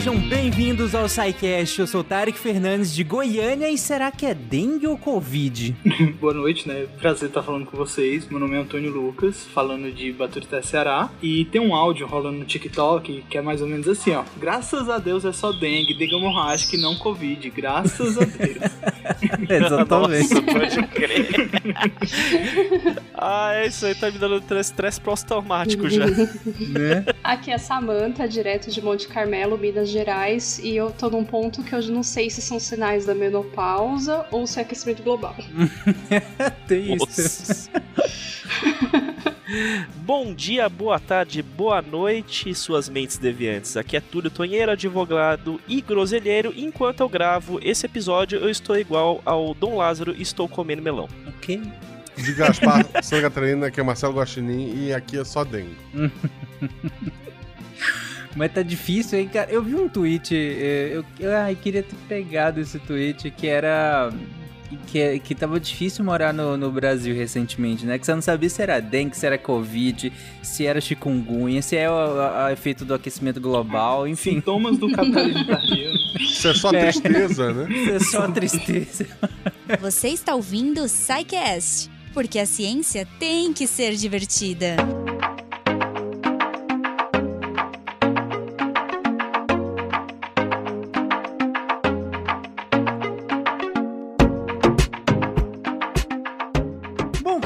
sejam bem-vindos ao SciCast. Eu sou Tarek Fernandes de Goiânia e será que é dengue ou Covid? Boa noite, né? Prazer estar falando com vocês. Meu nome é Antônio Lucas, falando de Baturité, Ceará. E tem um áudio rolando no TikTok que é mais ou menos assim, ó. Graças a Deus é só dengue, dengue hemorrágica e não Covid. Graças a Deus. Exatamente. Nossa, pode crer. ah, é isso aí, tá me dando estresse pós-traumático já. né? Aqui é a Samanta, direto de Monte Carmelo, Minas Gerais, e eu tô num ponto que eu não sei se são sinais da menopausa ou se é aquecimento global. Tem isso. Bom dia, boa tarde, boa noite, suas mentes deviantes. Aqui é Túlio Tonheiro, advogado e groselheiro. Enquanto eu gravo esse episódio, eu estou igual ao Dom Lázaro e estou comendo melão. Ok. De Gaspar Santa Catarina, aqui é Marcelo Guaxinim e aqui é só dengue. Mas tá difícil, hein, cara? Eu vi um tweet, eh, eu, eu ai, queria ter pegado esse tweet que era. Que, que tava difícil morar no, no Brasil recentemente, né? Que você não sabia se era dengue, se era covid, se era chikungunya, se é o, o- o efeito do aquecimento global, enfim. Sintomas do capitalismo. Isso é só É. tristeza, né? Isso é só tristeza. Você está ouvindo o SciCast, porque a ciência tem que ser divertida.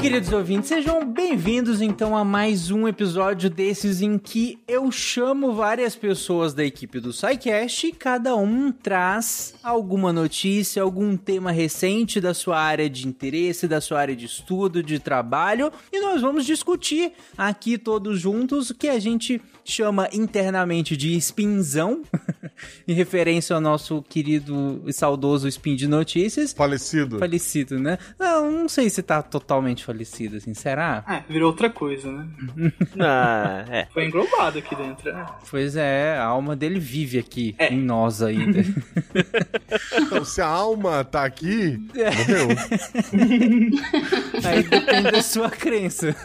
Queridos ouvintes, sejam bem-vindos então a mais um episódio desses em que eu chamo várias pessoas da equipe do SciCast e cada um traz alguma notícia, algum tema recente da sua área de interesse, da sua área de estudo, de trabalho, e nós vamos discutir aqui todos juntos o que a gente chama internamente de spinzão, em referência ao nosso querido e saudoso spin de notícias. Falecido. Falecido, né? Não, não sei se tá totalmente falecido, assim, será? É, virou outra coisa, né? Ah, é. Foi englobado aqui dentro. é. Pois é, a alma dele vive aqui, É. em nós ainda. Então, se a alma tá aqui, É. morreu. Aí depende da sua crença.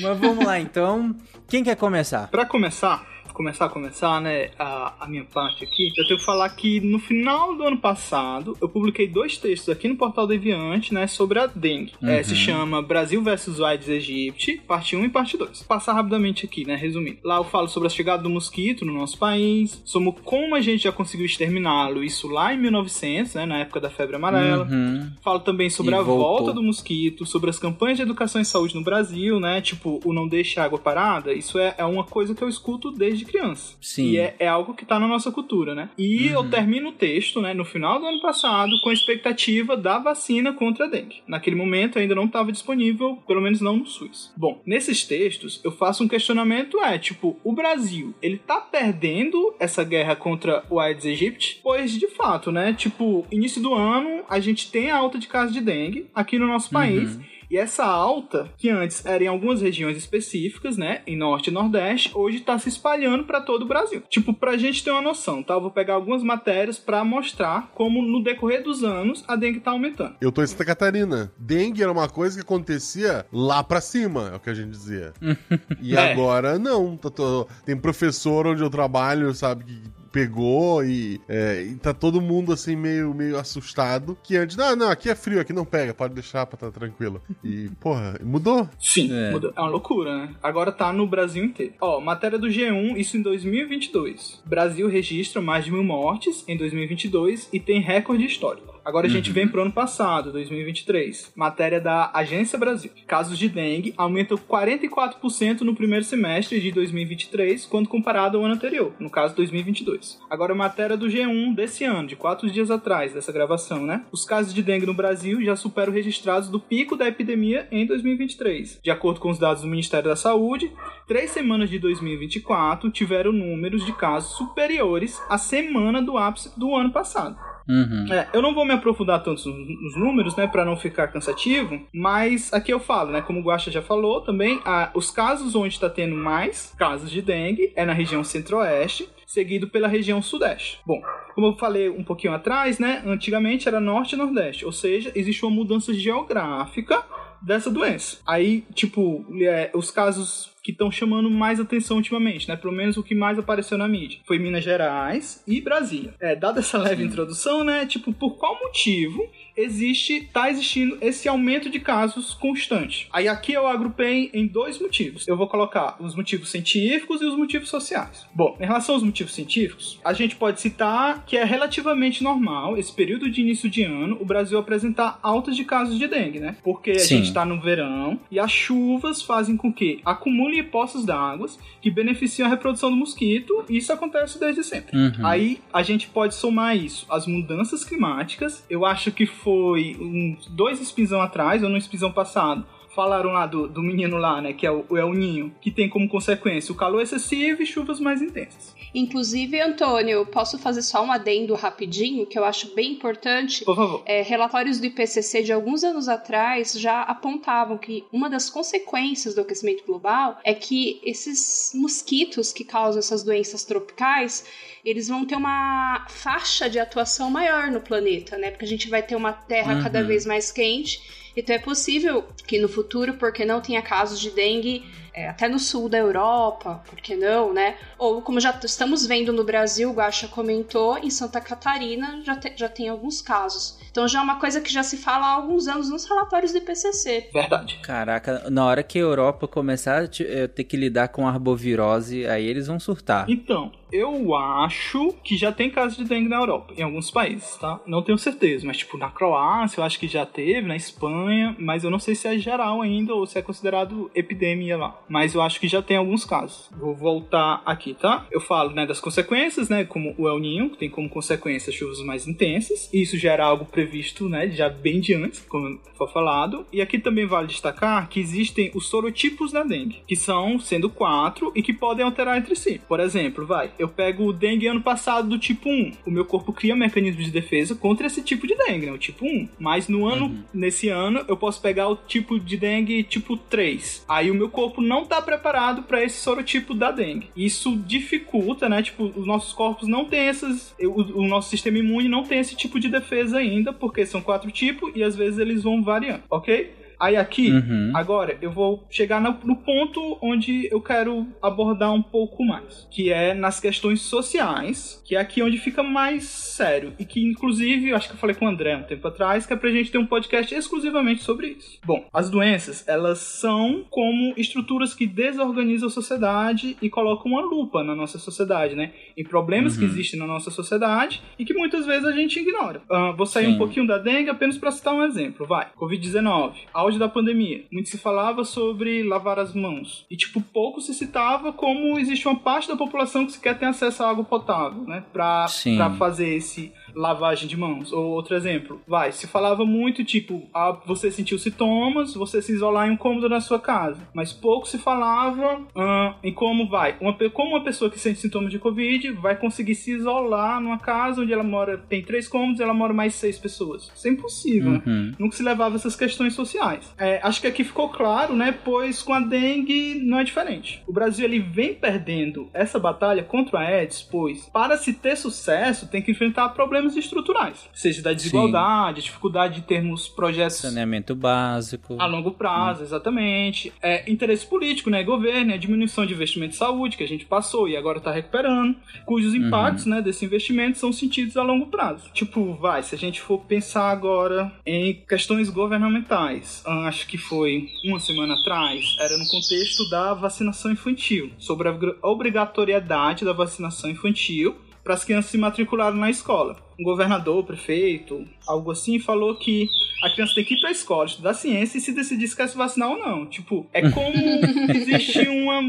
Mas vamos lá, então. Quem quer começar? Pra começar, começar a começar, né, a, a minha parte aqui, eu tenho que falar que no final do ano passado, eu publiquei dois textos aqui no Portal Deviante, né, sobre a dengue. É, se chama Brasil versus Aedes aegypti, parte 1 e parte 2. Vou passar rapidamente aqui, né, resumindo. Lá eu falo sobre a chegada do mosquito no nosso país, sobre como a gente já conseguiu exterminá-lo, isso lá em 1900, né, na época da febre amarela. Uhum. Falo também sobre E a voltou. volta do mosquito, sobre as campanhas de educação e saúde no Brasil, né? Tipo, o não deixe a água parada. Isso é, é uma coisa que eu escuto desde criança. Sim. E é, é algo que tá na nossa cultura, né? E eu termino o texto, né, no final do ano passado, com a expectativa da vacina contra a dengue. Naquele momento ainda não estava disponível, pelo menos não no SUS. Bom, nesses textos eu faço um questionamento, é, tipo, o Brasil, ele tá perdendo essa guerra contra o Aedes aegypti? Pois, de fato, né, tipo, início do ano, a gente tem a alta de casos de dengue aqui no nosso país. E essa alta, que antes era em algumas regiões específicas, né, em norte e nordeste, hoje tá se espalhando para todo o Brasil. Tipo, pra gente ter uma noção, tá? Eu vou pegar algumas matérias pra mostrar como no decorrer dos anos a dengue tá aumentando. Eu tô em Santa Catarina. Dengue era uma coisa que acontecia lá pra cima, é o que a gente dizia. E É. agora não. Tá Tem professor onde eu trabalho, sabe, que pegou e, é, e tá todo mundo assim meio, meio assustado. Que antes, não, não, aqui é frio, aqui não pega, pode deixar pra estar tranquilo. E, porra, mudou. Sim, É. mudou. É uma loucura, né? Agora tá no Brasil inteiro. Ó, matéria do G1, isso em 2022. Brasil registra mais de mil mortes em 2022 e tem recorde histórico. Agora a gente vem pro ano passado, 2023. Matéria da Agência Brasil. Casos de dengue aumentam 44% no primeiro semestre de 2023, quando comparado ao ano anterior, no caso 2022. Agora matéria do G1 desse ano, de quatro dias atrás dessa gravação, né? Os casos de dengue no Brasil já superam registrados do pico da epidemia em 2023. De acordo com os dados do Ministério da Saúde, três semanas de 2024 tiveram números de casos superiores à semana do ápice do ano passado. Uhum. É, eu não vou me aprofundar tanto nos, números, né, para não ficar cansativo, mas aqui eu falo, né, como o Guaxa já falou também, a- os casos onde está tendo mais casos de dengue é na região centro-oeste, seguido pela região sudeste. Bom, como eu falei um pouquinho atrás, né, antigamente era norte e nordeste, ou seja, existe uma mudança geográfica dessa doença. Aí, tipo, é, os casos que estão chamando mais atenção ultimamente, né? Pelo menos o que mais apareceu na mídia. Foi Minas Gerais e Brasília. É, dada essa leve Sim. introdução, né? Tipo, por qual motivo existe, tá existindo esse aumento de casos constante. Aí aqui eu agrupei em dois motivos. Eu vou colocar os motivos científicos e os motivos sociais. Bom, em relação aos motivos científicos, a gente pode citar que é relativamente normal, esse período de início de ano, o Brasil apresentar altas de casos de dengue, né? Porque a Sim. gente está no verão e as chuvas fazem com que acumule poços d'água que beneficiam a reprodução do mosquito, e isso acontece desde sempre. Uhum. Aí a gente pode somar isso às mudanças climáticas. Eu acho que foi uns dois espinzão atrás, ou no espinzão passado, falaram lá do, do menino lá, né, que é o, é o ninho, que tem como consequência o calor excessivo e chuvas mais intensas. Inclusive, Antônio, posso fazer só um adendo rapidinho, que eu acho bem importante? Por favor. É, relatórios do IPCC de alguns anos atrás já apontavam que uma das consequências do aquecimento global é que esses mosquitos que causam essas doenças tropicais eles vão ter uma faixa de atuação maior no planeta, né? Porque a gente vai ter uma Terra uhum. cada vez mais quente então é possível que no futuro, porque não tenha casos de dengue é, até no sul da Europa, por que não, né? Ou como já estamos vendo no Brasil, o Guaxa comentou, em Santa Catarina já, te, já tem alguns casos. Então já é uma coisa que já se fala há alguns anos nos relatórios do IPCC. Verdade. Caraca, na hora que a Europa começar a eh, ter que lidar com arbovirose, aí eles vão surtar. Então, eu acho que já tem casos de dengue na Europa, em alguns países, tá? Não tenho certeza, mas tipo, na Croácia eu acho que já teve, na Espanha, mas eu não sei se é geral ainda ou se é considerado epidemia lá. Mas eu acho que já tem alguns casos. Vou voltar aqui, tá? Eu falo, né, das consequências, né, como o El Ninho, que tem como consequência chuvas mais intensas. Isso gera algo previsto, né, já bem de antes, como foi falado. E aqui também vale destacar que existem os sorotipos da dengue, que são sendo quatro e que podem alterar entre si. Por exemplo, vai, eu pego o dengue ano passado do tipo 1. O meu corpo cria mecanismo de defesa contra esse tipo de dengue, né, o tipo 1. Mas no ano, uhum. nesse ano, eu posso pegar o tipo de dengue tipo 3. Aí o meu corpo não tá preparado para esse sorotipo da dengue. Isso dificulta, né? Tipo, os nossos corpos não têm essas. O, o nosso sistema imune não tem esse tipo de defesa ainda, porque são quatro tipos e às vezes eles vão variando, ok? Aí aqui, uhum. agora, eu vou chegar no, no, ponto onde eu quero abordar um pouco mais, que é nas questões sociais, que é aqui onde fica mais sério. E que, inclusive, eu acho que eu falei com o André um tempo atrás, que é pra gente ter um podcast exclusivamente sobre isso. Bom, as doenças, elas são como estruturas que desorganizam a sociedade e colocam uma lupa na nossa sociedade, né? Em problemas uhum. que existem na nossa sociedade e que muitas vezes a gente ignora. Uh, vou sair Sim. um pouquinho da dengue apenas para citar um exemplo. Vai. Covid-19 auge da pandemia, muito se falava sobre lavar as mãos. E, tipo, pouco se citava como existe uma parte da população que sequer tem acesso à água potável, né? Pra, pra fazer esse lavagem de mãos. Ou outro exemplo, vai, se falava muito, tipo, ah, você sentiu sintomas, você se isolar em um cômodo na sua casa. Mas pouco se falava ah, em como vai, uma, como uma pessoa que sente sintomas de Covid vai conseguir se isolar numa casa onde ela mora, tem três cômodos e ela mora mais seis pessoas. Isso é impossível, uhum. né? Nunca se levava essas questões sociais. É, acho que aqui ficou claro, né? Pois com a dengue não é diferente. O Brasil ele vem perdendo essa batalha contra a AIDS, pois para se ter sucesso tem que enfrentar problemas problemas estruturais, seja da desigualdade, Sim. dificuldade de termos projetos. Saneamento básico. A longo prazo, hum. exatamente. É, interesse político, né? Governo, a diminuição de investimento de saúde, que a gente passou e agora está recuperando, cujos uhum. impactos, uhum. né, desse investimento são sentidos a longo prazo. Tipo, vai, se a gente for pensar agora em questões governamentais, ah, acho que foi uma semana atrás, era no contexto da vacinação infantil, sobre a obrigatoriedade da vacinação infantil para as crianças se matricularem na escola um governador, prefeito, algo assim, falou que a criança tem que ir pra escola, estudar ciência e se decidir se quer se vacinar ou não. Tipo, é como existe uma.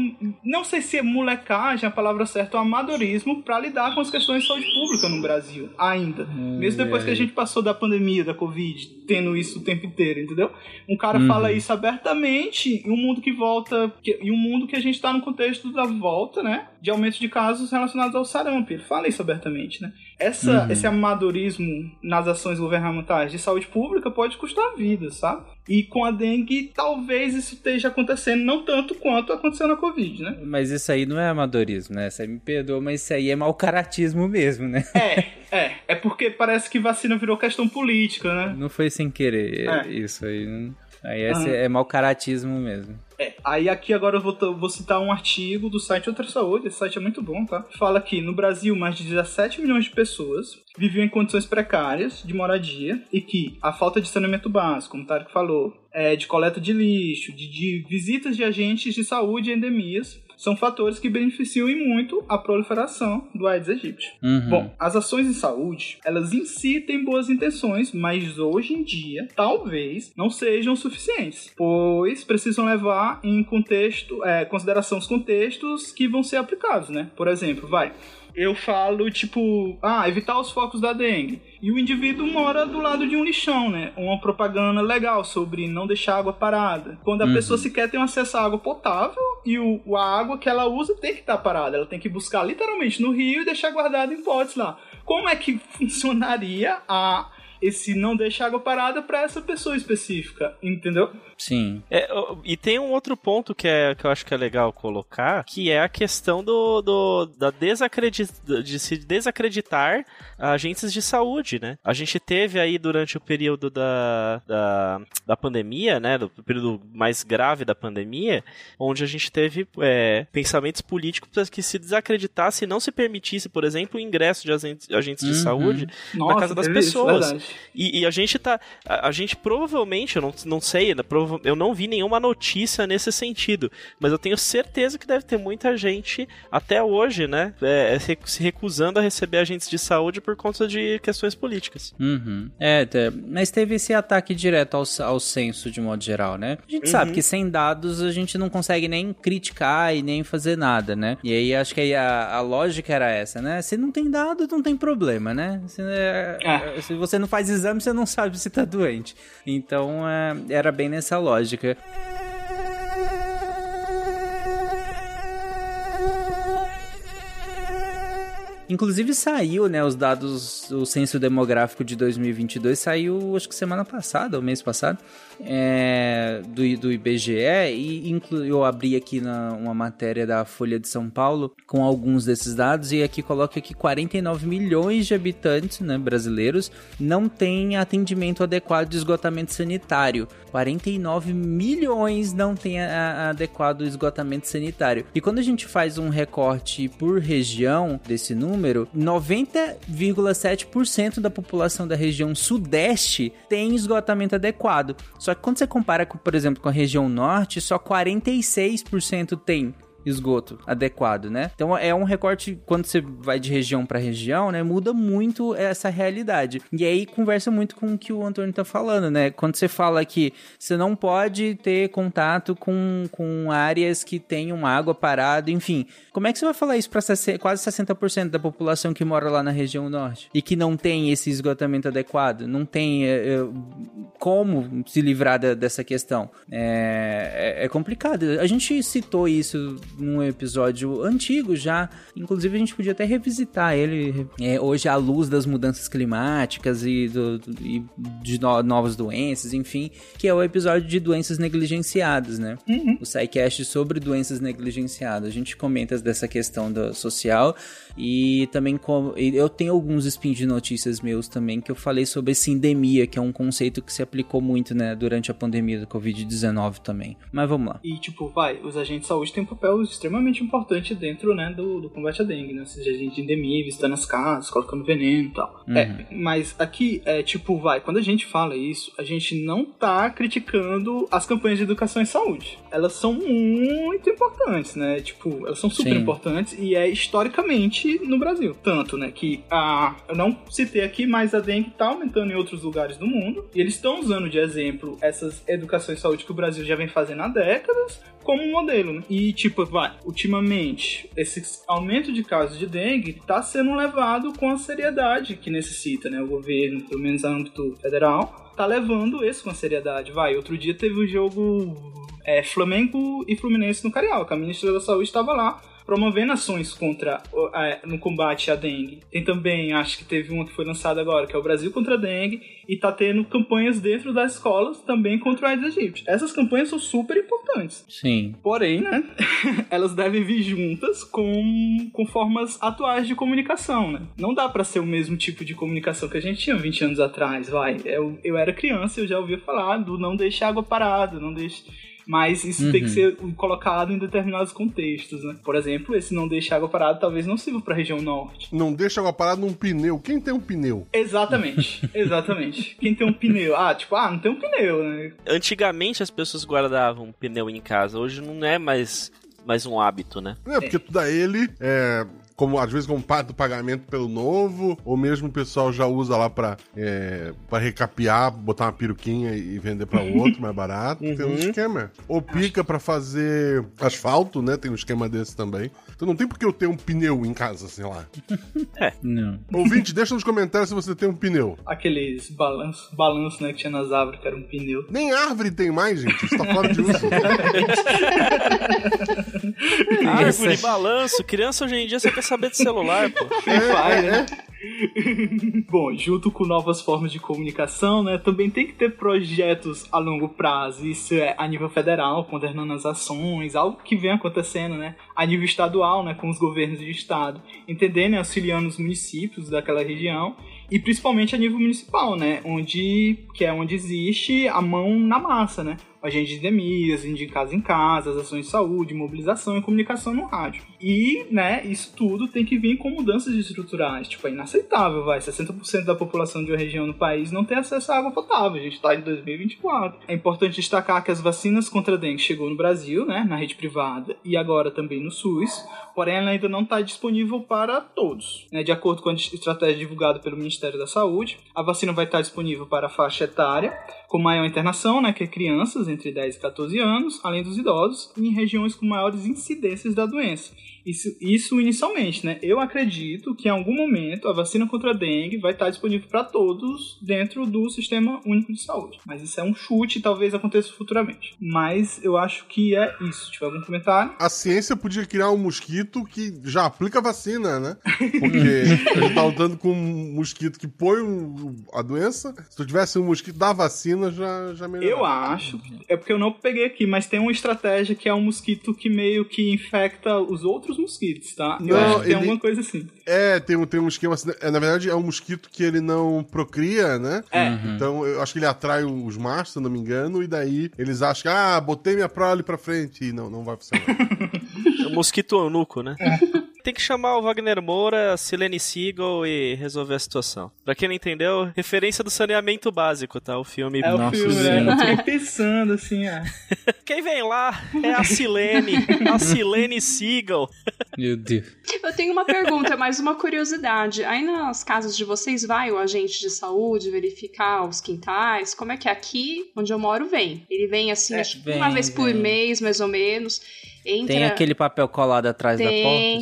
Não sei se é molecagem a palavra certa, o amadorismo para lidar com as questões de saúde pública no Brasil, ainda. Hum, Mesmo depois é. que a gente passou da pandemia, da Covid, tendo isso o tempo inteiro, entendeu? Um cara uhum. fala isso abertamente em um mundo que volta. Que, em um mundo que a gente tá no contexto da volta, né? De aumento de casos relacionados ao sarampo. Ele fala isso abertamente, né? Essa, uhum. Esse amadorismo nas ações governamentais de saúde pública pode custar vidas, sabe? E com a dengue, talvez isso esteja acontecendo, não tanto quanto aconteceu na Covid, né? Mas isso aí não é amadorismo, né? Aí me perdoa, mas isso aí é mau caratismo mesmo, né? É, é. É porque parece que vacina virou questão política, né? Não foi sem querer é. isso aí. Não... Aí esse é mau caratismo mesmo. É, aí aqui agora eu vou, vou citar um artigo do site Outra Saúde, esse site é muito bom, tá? Fala que no Brasil mais de 17 milhões de pessoas viviam em condições precárias de moradia e que a falta de saneamento básico, como o Tarek falou, é, de coleta de lixo, de, de visitas de agentes de saúde e endemias, são fatores que beneficiam e muito a proliferação do Aedes aegypti. Uhum. Bom, as ações em saúde, elas em si têm boas intenções, mas hoje em dia, talvez, não sejam suficientes, pois precisam levar em contexto, é, consideração os contextos que vão ser aplicados, né? Por exemplo, vai, eu falo, tipo, ah, evitar os focos da dengue. E o indivíduo mora do lado de um lixão, né? Uma propaganda legal sobre não deixar água parada. Quando a Uhum. pessoa sequer tem acesso à água potável e o, a água que ela usa tem que estar parada. Ela tem que buscar literalmente no rio e deixar guardada em potes lá. Como é que funcionaria a esse não deixar água parada para essa pessoa específica, entendeu? Sim. É, e tem um outro ponto que, é, que eu acho que é legal colocar, que é a questão do, do da desacredi de se desacreditar agentes de saúde, né? A gente teve aí durante o período da, da, da pandemia, né? Do período mais grave da pandemia, onde a gente teve é, pensamentos políticos que se desacreditasse e não se permitisse, por exemplo, o ingresso de agentes, agentes de Uhum. saúde Nossa, casa das isso, pessoas. verdade. E, e a gente tá. A, a gente provavelmente, eu não, não sei, né, eu não vi nenhuma notícia nesse sentido. Mas eu tenho certeza que deve ter muita gente, até hoje, né? é, se se recusando a receber agentes de saúde por conta de questões políticas. Uhum. É, mas teve esse ataque direto ao, ao censo de modo geral, né? A gente sabe que sem dados a gente não consegue nem criticar e nem fazer nada, né? E aí acho que aí a, a lógica era essa, né? Se não tem dado, não tem problema, né? Se, é, É. se você não faz exame, você não sabe se tá doente. Então é, era bem nessa lógica. Inclusive saiu, né, os dados, o censo demográfico de 2022 saiu, acho que semana passada, ou mês passado, é, do, do IBGE, e inclu, eu abri aqui na, uma matéria da Folha de São Paulo com alguns desses dados, e aqui coloca que 49 milhões de habitantes, né, brasileiros, não têm atendimento adequado de esgotamento sanitário. 49 milhões não têm a- a- adequado esgotamento sanitário. E quando a gente faz um recorte por região desse número, 90,7% da população da região sudeste tem esgotamento adequado. Só que quando você compara, com, por exemplo, com a região norte, só 46% tem esgoto adequado, né? Então é um recorte quando você vai de região para região, né? Muda muito essa realidade. E aí conversa muito com o que o Antônio tá falando, né? Quando você fala que você não pode ter contato com, com áreas que tenham água parada, enfim. Como é que você vai falar isso para quase 60% da população que mora lá na região norte e que não tem esse esgotamento adequado? Não tem é, é, como se livrar da- dessa questão? É, é- é complicado. A gente citou isso num episódio antigo já. Inclusive, a gente podia até revisitar ele é, hoje à luz das mudanças climáticas e, do- e de no- novas doenças, enfim, que é o episódio de doenças negligenciadas, né? O SciCast sobre doenças negligenciadas. A gente comenta dessa questão do social e também com, e eu tenho alguns spins de notícias meus também que eu falei sobre essa endemia, que é um conceito que se aplicou muito, né, durante a pandemia do Covid-19 também. Mas vamos lá. E, tipo, vai, os agentes de saúde têm um papel extremamente importante dentro, né, do, do combate à dengue, né? Esses agentes de endemia, visitando as casas, colocando veneno e tal. Uhum. É, mas aqui, é, tipo, vai, quando a gente fala isso, a gente não tá criticando as campanhas de educação em saúde. Elas são muito importantes, né? Tipo, elas são super Sim. importantes e é historicamente no Brasil. Tanto, né, que a, eu não citei aqui, mas a dengue tá aumentando em outros lugares do mundo e eles estão usando de exemplo essas educações em saúde que o Brasil já vem fazendo há décadas como um modelo, né? E, tipo, vai, ultimamente, esse aumento de casos de dengue tá sendo levado com a seriedade que necessita, né? O governo, pelo menos a âmbito federal, tá levando isso com a seriedade. Vai, outro dia teve o jogo é, Flamengo e Fluminense no Carioca. A ministra da Saúde estava lá promovendo ações contra no combate à dengue. Tem também, acho que teve uma que foi lançada agora, que é o Brasil contra a dengue, e tá tendo campanhas dentro das escolas também contra o Aedes aegypti. Essas campanhas são super importantes. Sim. Porém, né, elas devem vir juntas com, com formas atuais de comunicação, né? Não dá para ser o mesmo tipo de comunicação que a gente tinha 20 anos atrás, vai. Eu, eu era criança e eu já ouvia falar do não deixe água parada, não deixe mas isso uhum. tem que uhum. ser colocado em determinados contextos, né? Por exemplo, esse não deixa água parada talvez não sirva para a região norte. Não deixa água parada num pneu. Quem tem um pneu? Exatamente, exatamente. Quem tem um pneu? Ah, tipo, ah, não tem um pneu, né? Antigamente as pessoas guardavam pneu em casa, hoje não é mais mais um hábito, né? É, porque é. tu dá ele, é, como às vezes como parte do pagamento pelo novo, ou mesmo o pessoal já usa lá pra, é, pra recapear, botar uma peruquinha e vender pra outro mais barato. Uhum. Tem um uhum. esquema. Ou pica para fazer asfalto, né? Tem um esquema desse também. Então não tem porque eu ter um pneu em casa, sei lá. É. Não. Ouvinte, deixa nos comentários se você tem um pneu. Aqueles balanços, balanço, né, que tinha nas árvores, que era um pneu. Nem árvore tem mais, gente. Isso tá fora de uso. árvore, balanço. Criança hoje em dia você quer saber de celular, pô. Free Fire, né? Bom, junto com novas formas de comunicação, né, também tem que ter projetos a longo prazo. Isso é a nível federal, coordenando as ações, algo que vem acontecendo, né, a nível estadual, né, com os governos de estado, entendendo e auxiliando os municípios daquela região e principalmente a nível municipal, né, onde que é onde existe a mão na massa, né, agentes de endemias, de casa em casa, as ações de saúde, mobilização e comunicação no rádio. E, né, isso tudo tem que vir com mudanças estruturais. Tipo, é inaceitável, vai. 60% da população de uma região no país não tem acesso à água potável. A gente está em 2024. É importante destacar que as vacinas contra a dengue chegou no Brasil, né, na rede privada e agora também no SUS. Porém, ela ainda não está disponível para todos. Né? De acordo com a estratégia divulgada pelo Ministério da Saúde, a vacina vai estar disponível para a faixa etária com maior internação, né, que é crianças entre 10 e 14 anos, além dos idosos, e em regiões com maiores incidências da doença. Isso, isso inicialmente, né? Eu acredito que em algum momento a vacina contra a dengue vai estar disponível para todos dentro do Sistema Único de Saúde. Mas isso é um chute e talvez aconteça futuramente. Mas eu acho que é isso. Tiver algum comentário? A ciência podia criar um mosquito que já aplica vacina, né? Porque a gente tá lutando com um mosquito que põe a doença. Se tu tivesse um mosquito da vacina, já, já melhorou. Eu acho. É porque eu não peguei aqui, mas tem uma estratégia que é um mosquito que meio que infecta os outros os mosquitos, tá? Eu não, acho que tem ele... alguma coisa assim. É, tem, tem um esquema assim. É, na verdade, é um mosquito que ele não procria, né? É. Uhum. Então, eu acho que ele atrai os machos, se não me engano, e daí eles acham que, ah, botei minha prole pra frente. E não, não vai funcionar. é o mosquito eunuco, né? É tem que chamar o Wagner Moura, Silene Seagal e resolver a situação. Pra quem não entendeu, referência do saneamento básico, tá? O filme. É o Nossa, filme, né? Eu fiquei pensando assim, ah. Quem vem lá é a Silene, a Silene Seagal. Meu Deus. Eu tenho uma pergunta, mais uma curiosidade. Aí nas casas de vocês vai o agente de saúde verificar os quintais? Como é que é aqui, onde eu moro, vem? Ele vem assim, é, acho vem, uma vez por vem. mês, mais ou menos. Entra... Tem aquele papel colado atrás tem,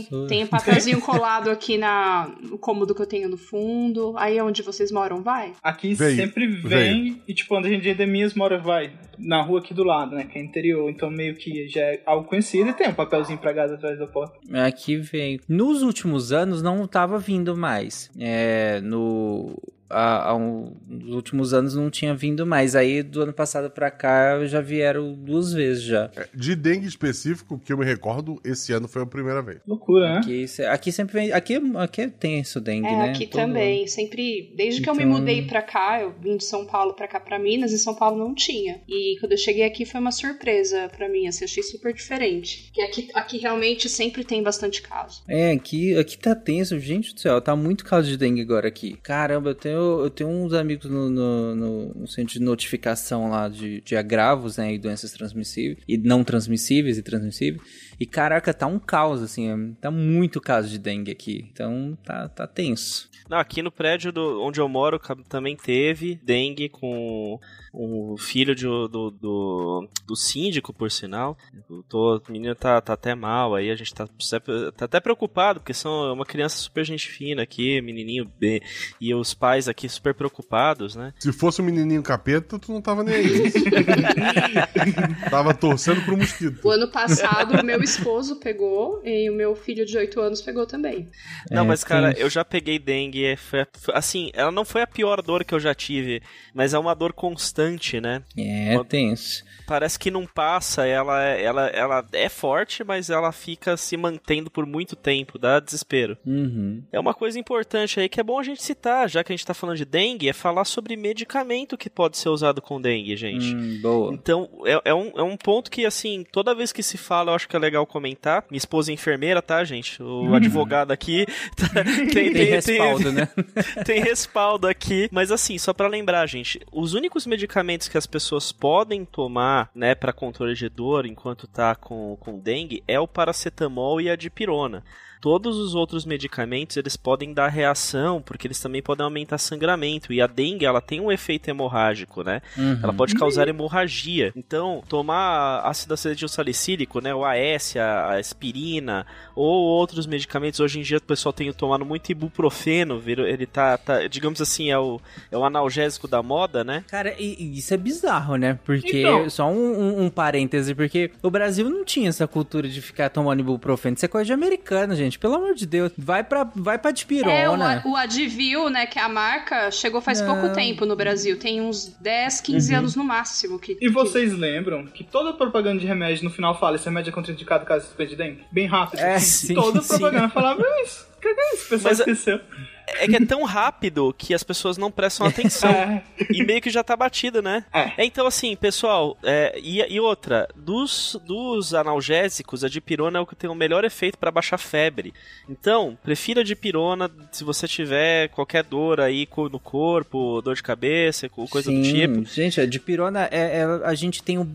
da porta? Tem um papelzinho colado aqui na, no cômodo que eu tenho no fundo. Aí é onde vocês moram, vai? Aqui Veio. sempre vem. Veio. E tipo, onde a gente é de Mias mora, vai. Na rua aqui do lado, né? Que é interior. Então meio que já é algo conhecido e tem um papelzinho pregado atrás da porta. Aqui veio. Nos últimos anos não tava vindo mais. É, no há, há um, nos últimos anos não tinha vindo mais. Aí do ano passado para cá já vieram duas vezes já. É, de dengue específico, que eu me recordo, esse ano foi a primeira vez. Loucura, né? Aqui, aqui sempre vem. Aqui, aqui tem isso dengue, é, né? Aqui Todo também. Sempre. Desde então... que eu me então mudei pra cá, eu vim de São Paulo pra cá pra Minas, e São Paulo não tinha. E quando eu cheguei aqui foi uma surpresa pra mim, assim, achei super diferente. Porque aqui, aqui realmente sempre tem bastante caso. É, aqui, aqui tá tenso, gente do céu, tá muito caso de dengue agora aqui. Caramba, eu tenho eu, tenho uns amigos no, no, no, no, centro de notificação lá de, de agravos, né? E doenças transmissíveis, e não transmissíveis e transmissíveis. E caraca, tá um caos, assim, tá muito caso de dengue aqui. Então tá, tá tenso. Não, aqui no prédio do, onde eu moro também teve dengue com o filho de, do, do, do, síndico, por sinal. Tô, o menino tá, tá até mal aí, a gente tá, tá até preocupado, porque são uma criança super gente fina aqui, menininho B, e os pais aqui super preocupados, né? Se fosse um menininho capeta, tu não tava nem aí. tava torcendo pro mosquito. O ano passado, meu esposo pegou e o meu filho de 8 anos pegou também. Não, É, mas cara, tem- eu já peguei dengue. é, foi- foi- assim, ela não foi a pior dor que eu já tive, mas é uma dor constante, né? É, Quando- tenso. Parece que não passa, ela, ela, ela é forte, mas ela fica se mantendo por muito tempo, dá desespero. Uhum. É uma coisa importante aí que é bom a gente citar, já que a gente tá falando de dengue, é falar sobre medicamento que pode ser usado com dengue, gente. Hum, boa. Então, é, é um, é um ponto que, assim, toda vez que se fala, eu acho que é legal comentar. Minha esposa é enfermeira, tá, gente? O advogado aqui tá- tem, Tem respaldo, né? tem respaldo aqui. Mas assim, só pra lembrar, gente, os únicos medicamentos que as pessoas podem tomar, né, pra controle de dor enquanto tá com, com dengue é o paracetamol e a dipirona. Todos os outros medicamentos, eles podem dar reação, porque eles também podem aumentar sangramento. E a dengue, ela tem um efeito hemorrágico, né? Uhum. Ela pode causar hemorragia. Então, tomar ácido acetil salicílico, né, o AS, a aspirina, ou outros medicamentos, hoje em dia o pessoal tem tomado muito ibuprofeno, ele tá, tá, digamos assim, é o, é o analgésico da moda, né? Cara, e, e isso é bizarro, né? Porque, Então. só um, um, um parêntese, porque o Brasil não tinha essa cultura de ficar tomando ibuprofeno. Isso é coisa de americano, gente. Pelo amor de Deus. Vai pra, vai pra É, o, dipirona. o Advil, né, que é a marca, chegou faz pouco tempo no Brasil. Tem uns 10, 15 Uhum. anos no máximo. Que, E que- vocês lembram que toda propaganda de remédio no final fala esse remédio é contraindicado caso suspeite de dengue? Bem rápido. É, sim, Toda sim. propaganda falava isso. O que é isso? O pessoal Mas, esqueceu. É que é tão rápido que as pessoas não prestam atenção. É. e meio que já tá batido, né? É. Então, assim, pessoal, é, e, e outra, dos, dos analgésicos, a dipirona é o que tem o melhor efeito para baixar febre. Então, prefira a dipirona se você tiver qualquer dor aí no corpo, dor de cabeça, co- coisa do Sim, tipo. Gente, a dipirona, é, é- a gente tem o-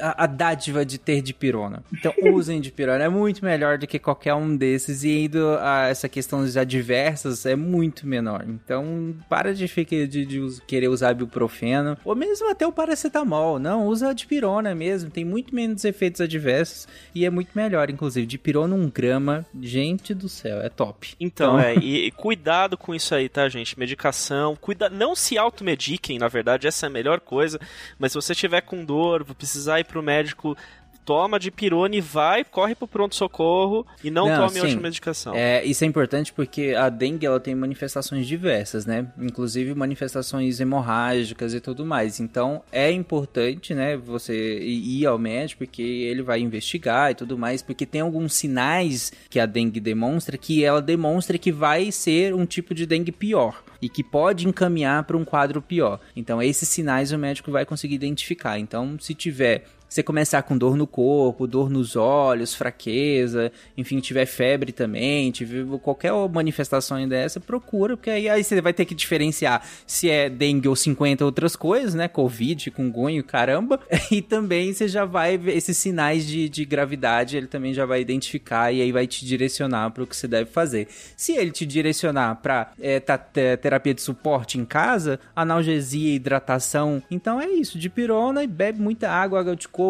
a, a dádiva de ter dipirona. Então, usem dipirona. É muito melhor do que qualquer um desses. E ainda a- essa questão dos adversas é muito menor. Então, para de, de, de querer usar ibuprofeno. Ou mesmo até o paracetamol. Não, usa a dipirona mesmo. Tem muito menos efeitos adversos. E é muito melhor, inclusive. Dipirona 1 grama. Gente do céu, é top. Então, é, e, e cuidado com isso aí, tá, gente? Medicação, cuida, não se automediquem, na verdade, essa é a melhor coisa. Mas se você tiver com dor, precisar ir pro médico, toma de pirona e vai, corre pro pronto-socorro e não, Não, tome sim. outra medicação. É, isso é importante porque a dengue ela tem manifestações diversas, né? Inclusive manifestações hemorrágicas e tudo mais. Então é importante, né, você ir ao médico porque ele vai investigar e tudo mais, porque tem alguns sinais que a dengue demonstra que ela demonstra que vai ser um tipo de dengue pior e que pode encaminhar para um quadro pior. Então esses sinais o médico vai conseguir identificar. Então se tiver você começar com dor no corpo, dor nos olhos, fraqueza, enfim, tiver febre também, tiver qualquer manifestação dessa, procura, porque aí, aí você vai ter que diferenciar se é dengue ou 50 outras coisas, né? Covid, cungunho, caramba. E também você já vai ver esses sinais de, de gravidade, ele também já vai identificar e aí vai te direcionar para o que você deve fazer. Se ele te direcionar para é, tá, te- terapia de suporte em casa, analgesia, hidratação, então é isso, de pirona e bebe muita água, água de coco,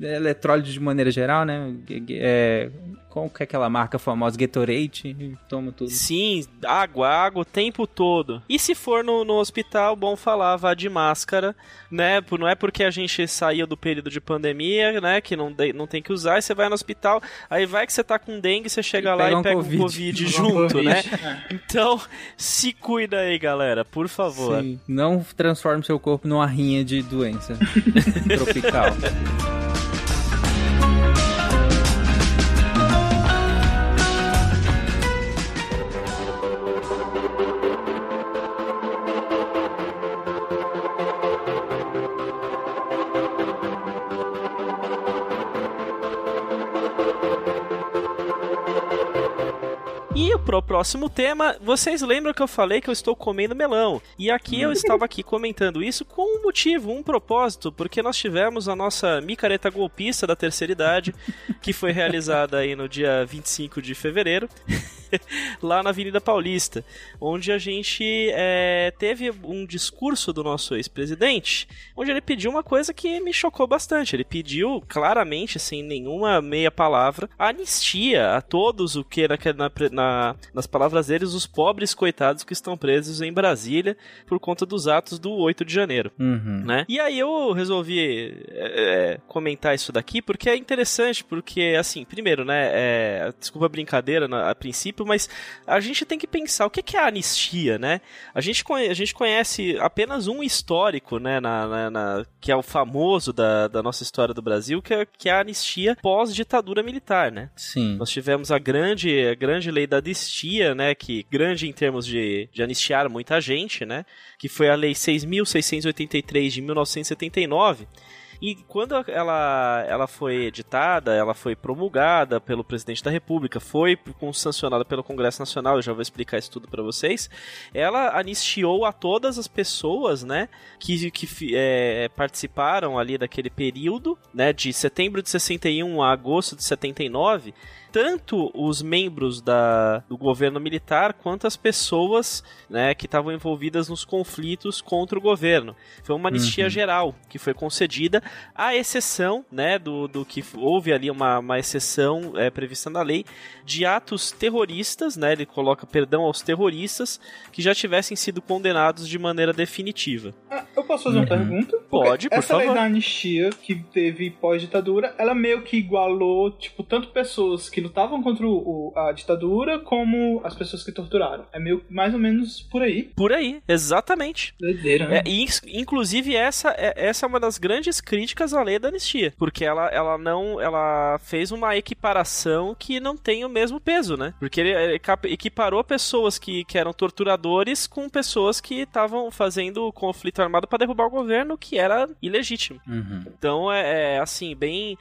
eletrólito de maneira geral, né? É, qual que é aquela marca famosa? Gatorade, e toma tudo. Sim, água, água o tempo todo. E se for no, no hospital, bom falar, vá de máscara, né? Por- Não é porque a gente saiu do período de pandemia, né? Que não, de- não tem que usar, e você vai no hospital, aí vai que você tá com dengue, você chega E lá pega e um pega Covid. um Covid junto, né? É. Então, se cuida aí, galera, por favor. Sim, não transforme seu corpo numa rinha de doença tropical. Pro próximo tema, vocês lembram que eu falei que eu estou comendo melão? E aqui eu estava aqui comentando isso com um motivo, um propósito, porque nós tivemos a nossa micareta golpista da terceira idade, que foi realizada aí no dia 25 de fevereiro. lá na Avenida Paulista, onde a gente é, teve um discurso do nosso ex-presidente, onde ele pediu uma coisa que me chocou bastante. Ele pediu claramente, sem nenhuma meia palavra, anistia a todos o que na, na, nas palavras deles, os pobres coitados que estão presos em Brasília por conta dos atos do 8 de janeiro. Uhum. Né? E aí eu resolvi é, comentar isso daqui porque é interessante, porque assim, primeiro, né, é, desculpa a brincadeira na, a princípio, mas a gente tem que pensar o que, que é a anistia, né? A gente, a gente conhece apenas um histórico, né, na, na, na que é o famoso da, da nossa história do Brasil, que é, que é a anistia pós-ditadura militar, né? Sim. Nós tivemos a grande, a grande lei da anistia, né, que grande em termos de, de anistiar muita gente, né, que foi a lei 6.683 de 1979, e quando ela, ela foi editada, ela foi promulgada pelo presidente da República, foi sancionada pelo Congresso Nacional, eu já vou explicar isso tudo para vocês. Ela anistiou a todas as pessoas, né, que, que é, participaram ali daquele período, né, de setembro de 61 a agosto de 79 tanto os membros da, do governo militar quanto as pessoas né, que estavam envolvidas nos conflitos contra o governo. Foi uma anistia uhum. geral que foi concedida, à exceção né, do, do que houve ali uma, uma exceção é, prevista na lei de atos terroristas, né, ele coloca perdão aos terroristas que já tivessem sido condenados de maneira definitiva. Ah, eu posso fazer uma uhum. pergunta? Pode, por essa favor. Essa lei da anistia que teve pós-ditadura, ela meio que igualou, tipo, tanto pessoas que lutavam contra o, a ditadura como as pessoas que torturaram. É meio mais ou menos por aí. Por aí, exatamente. Doideira, né? É, e, inclusive, essa é, essa é uma das grandes críticas à lei da anistia. Porque ela, ela não. Ela fez uma equiparação que não tem o mesmo peso, né? Porque ele, ele equiparou pessoas que, que eram torturadores com pessoas que estavam fazendo conflito armado para derrubar o governo, que era ilegítimo. Uhum. Então é, é, assim, bem.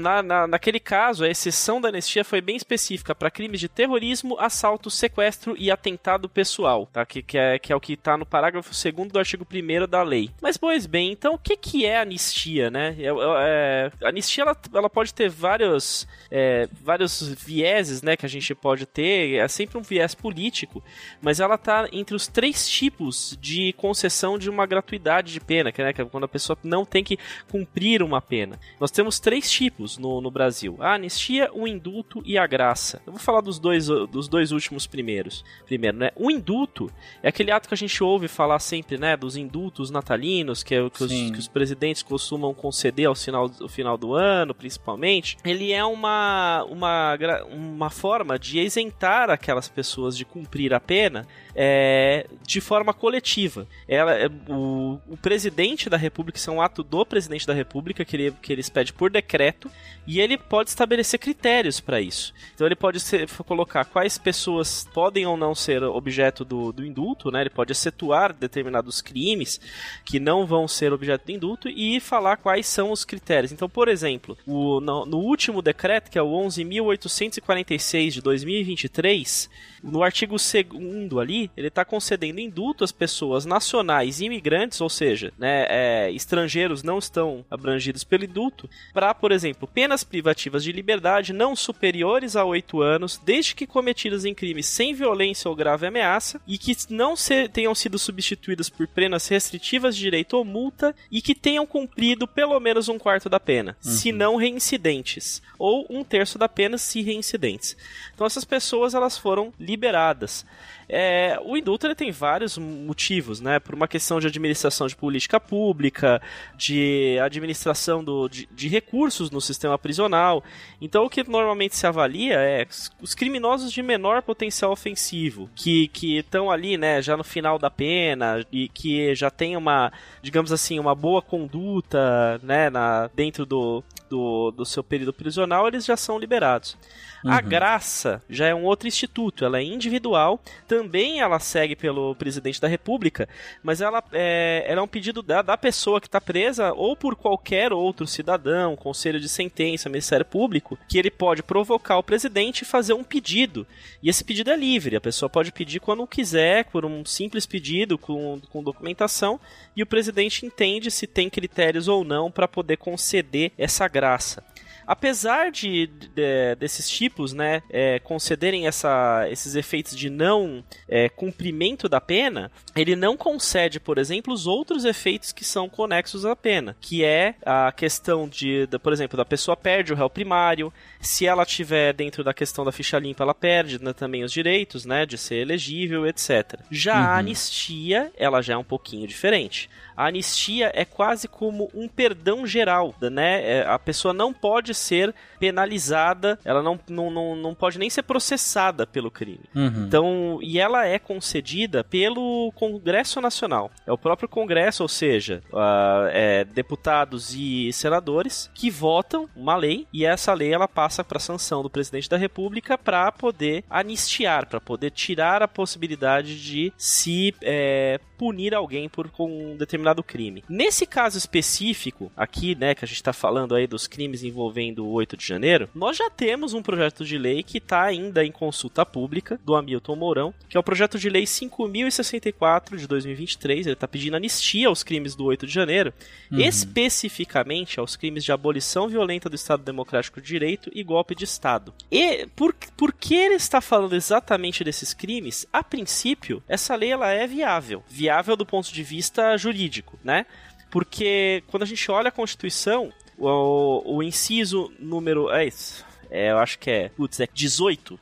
Na, na, naquele caso, a exceção da anistia foi bem específica para crimes de terrorismo, assalto, sequestro e atentado pessoal, tá? Que, que, é, que é o que está no parágrafo 2 do artigo 1 da lei. Mas, pois bem, então o que, que é anistia, né? É, é, a anistia ela, ela pode ter vários, é, vários vieses, né? Que a gente pode ter, é sempre um viés político, mas ela tá entre os três tipos de concessão de uma gratuidade de pena, que, né, que é quando a pessoa não tem que cumprir uma pena. Nós temos três tipos no, no Brasil: a anistia, o indulto e a graça. Eu vou falar dos dois, dos dois últimos primeiros. Primeiro, né? O indulto é aquele ato que a gente ouve falar sempre, né? Dos indultos natalinos, que é o que, os, que os, presidentes costumam conceder ao final, ao final do ano, principalmente. Ele é uma, uma, uma forma de isentar aquelas pessoas de cumprir a pena é, de forma coletiva. Ela, é, o, o presidente da República, isso é um ato do presidente da República que ele, que ele expede por decreto e ele pode estabelecer critérios para isso. Então ele pode ser, colocar quais pessoas podem ou não ser objeto do, do indulto, né? ele pode excetuar determinados crimes que não vão ser objeto do indulto e falar quais são os critérios. Então, por exemplo, o, no, no último decreto, que é o 11.846 de 2023, no artigo 2 ali, ele está concedendo indulto às pessoas nacionais e imigrantes, ou seja, né, é, estrangeiros não estão abrangidos pelo indulto, para, por exemplo, penas privativas de liberdade não superiores a 8 anos, desde que cometidas em crimes sem violência ou grave ameaça, e que não se, tenham sido substituídas por penas restritivas de direito ou multa, e que tenham cumprido pelo menos um quarto da pena, uhum. se não reincidentes, ou um terço da pena se reincidentes. Então essas pessoas elas foram liberadas. É, o indulto ele tem vários motivos, né? Por uma questão de administração de política pública, de administração do, de, de, recursos no sistema prisional. Então, o que normalmente se avalia é os criminosos de menor potencial ofensivo, que estão ali, né, já no final da pena e que já tem uma, digamos assim, uma boa conduta, né, na, dentro do, do, do seu período prisional, eles já são liberados. Uhum. A graça já é um outro instituto, ela é individual, também ela segue pelo presidente da República, mas ela é, ela é um pedido da, da pessoa que está presa ou por qualquer outro cidadão, conselho de sentença, Ministério Público, que ele pode provocar o presidente e fazer um pedido. E esse pedido é livre, a pessoa pode pedir quando quiser, por um simples pedido com, com documentação, e o presidente entende se tem critérios ou não para poder conceder essa graça. apesar de, de desses tipos, né, é, concederem essa, esses efeitos de não é, cumprimento da pena, ele não concede, por exemplo, os outros efeitos que são conexos à pena, que é a questão de, de por exemplo, da pessoa perde o réu primário, se ela tiver dentro da questão da ficha limpa, ela perde né, também os direitos, né, de ser elegível, etc. Já uhum. a anistia, ela já é um pouquinho diferente. A anistia é quase como um perdão geral, né? É, a pessoa não pode ser penalizada, ela não, não, não, não pode nem ser processada pelo crime. Uhum. Então, e ela é concedida pelo Congresso Nacional. É o próprio Congresso, ou seja, uh, é, deputados e senadores que votam uma lei e essa lei ela passa para sanção do presidente da República para poder anistiar, para poder tirar a possibilidade de se é, punir alguém por com um determinado crime. Nesse caso específico, aqui, né, que a gente está falando aí dos crimes envolvendo o 8 de janeiro, nós já temos um projeto de lei que está ainda em consulta pública, do Hamilton Mourão, que é o projeto de lei 5064 de 2023. Ele está pedindo anistia aos crimes do 8 de janeiro, uhum. especificamente aos crimes de abolição violenta do Estado Democrático de Direito e golpe de Estado. E por, por que ele está falando exatamente desses crimes? A princípio, essa lei ela é viável viável do ponto de vista jurídico, né? Porque quando a gente olha a Constituição, o, o inciso número. É isso. É, eu acho que é. Putz, é 18.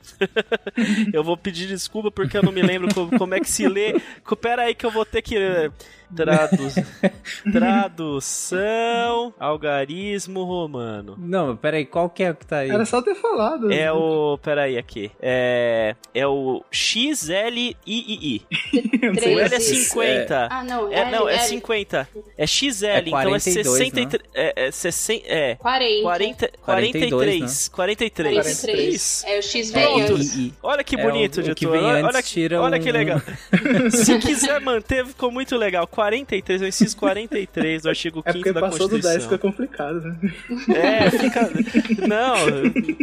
eu vou pedir desculpa porque eu não me lembro como, como é que se lê. Pera aí que eu vou ter que. Traduz... Tradução, algarismo romano. Não, peraí, qual que é o que tá aí? Era só ter falado. É o. Peraí, aqui. É. É o XLII. o L é 50. Ah, não. É, não, é 50. É XL, é então é 63. É, é, 60, é 40. 40 43. 43. 43. É o X vem antes. Olha que bonito, é o, editor. olha, olha, que, olha que legal. Se quiser manter, ficou muito legal. 43, o inciso 43 do artigo 5 é da passou do 10 fica complicado, né? É, fica... Não,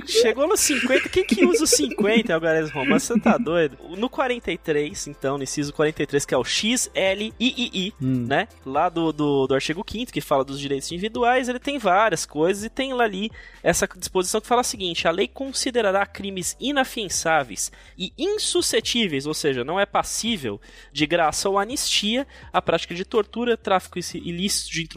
chegou no 50, quem que usa o 50 algarismo romano? Você tá doido? No 43, então, no inciso 43, que é o XLII, hum. né? Lá do, do, do artigo 5 que fala dos direitos individuais, ele tem várias coisas e tem lá ali essa disposição que fala o seguinte, a lei considerará crimes inafiançáveis e insuscetíveis, ou seja, não é passível de graça ou anistia a prática de tortura, tráfico ilícito de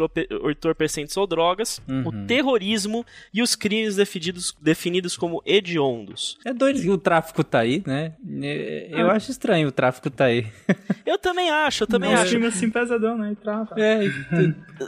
entorpecentes ou drogas, uhum. o terrorismo e os crimes definidos, definidos como hediondos. É doido que o tráfico tá aí, né? É, eu ah. acho estranho o tráfico tá aí. Eu também acho, eu também Não, acho. É assim pesadão, né? Tráfico. É,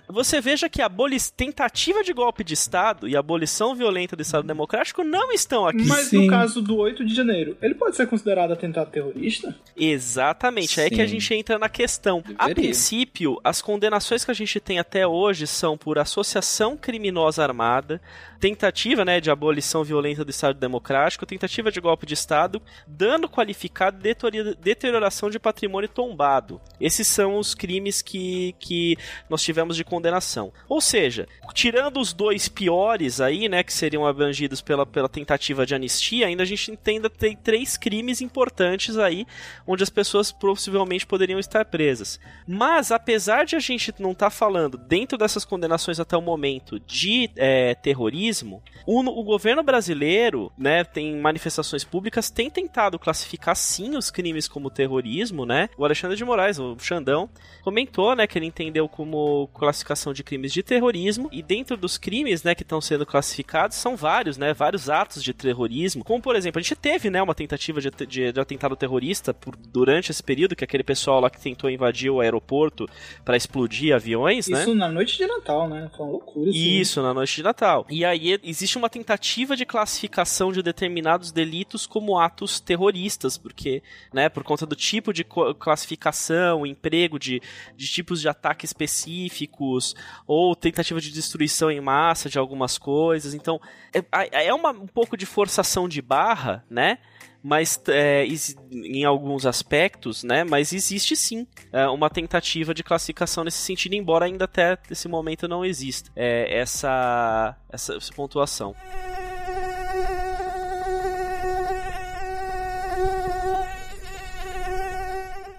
você veja que a tentativa de golpe de Estado e a abolição violenta do Estado Democrático não estão aqui. Mas Sim. no caso do 8 de janeiro, ele pode ser considerado atentado terrorista? Exatamente, Sim. é que a gente entra na questão. Deveria. A princípio, as condenações que a gente tem até hoje são por associação criminosa armada, tentativa né, de abolição violenta do Estado Democrático, tentativa de golpe de Estado, dano qualificado e deterioração de patrimônio tombado. Esses são os crimes que, que nós tivemos de condenação. Ou seja, tirando os dois piores aí, né, que seriam abrangidos pela, pela tentativa de anistia, ainda a gente entenda tem três crimes importantes aí, onde as pessoas possivelmente poderiam estar presas. Mas, apesar de a gente não estar tá falando, dentro dessas condenações até o momento, de é, terrorismo, terrorismo. O, o, governo brasileiro, né, tem manifestações públicas, tem tentado classificar sim os crimes como terrorismo, né? O Alexandre de Moraes, o Xandão, comentou, né, que ele entendeu como classificação de crimes de terrorismo e dentro dos crimes, né, que estão sendo classificados são vários, né, vários atos de terrorismo, como por exemplo, a gente teve, né, uma tentativa de, de, de atentado terrorista por, durante esse período, que aquele pessoal lá que tentou invadir o aeroporto para explodir aviões, isso né? Isso na noite de Natal, né? Foi uma loucura. Isso, na noite de Natal. E aí existe uma tentativa de classificação de determinados delitos como atos terroristas, porque, né, por conta do tipo de classificação, emprego de, de tipos de ataque específicos, ou tentativa de destruição em massa de algumas coisas. Então, é, é uma, um pouco de forçação de barra, né? Mas é, em alguns aspectos, né? Mas existe sim é, uma tentativa de classificação nesse sentido, embora ainda até esse momento não exista é, essa, essa, essa pontuação.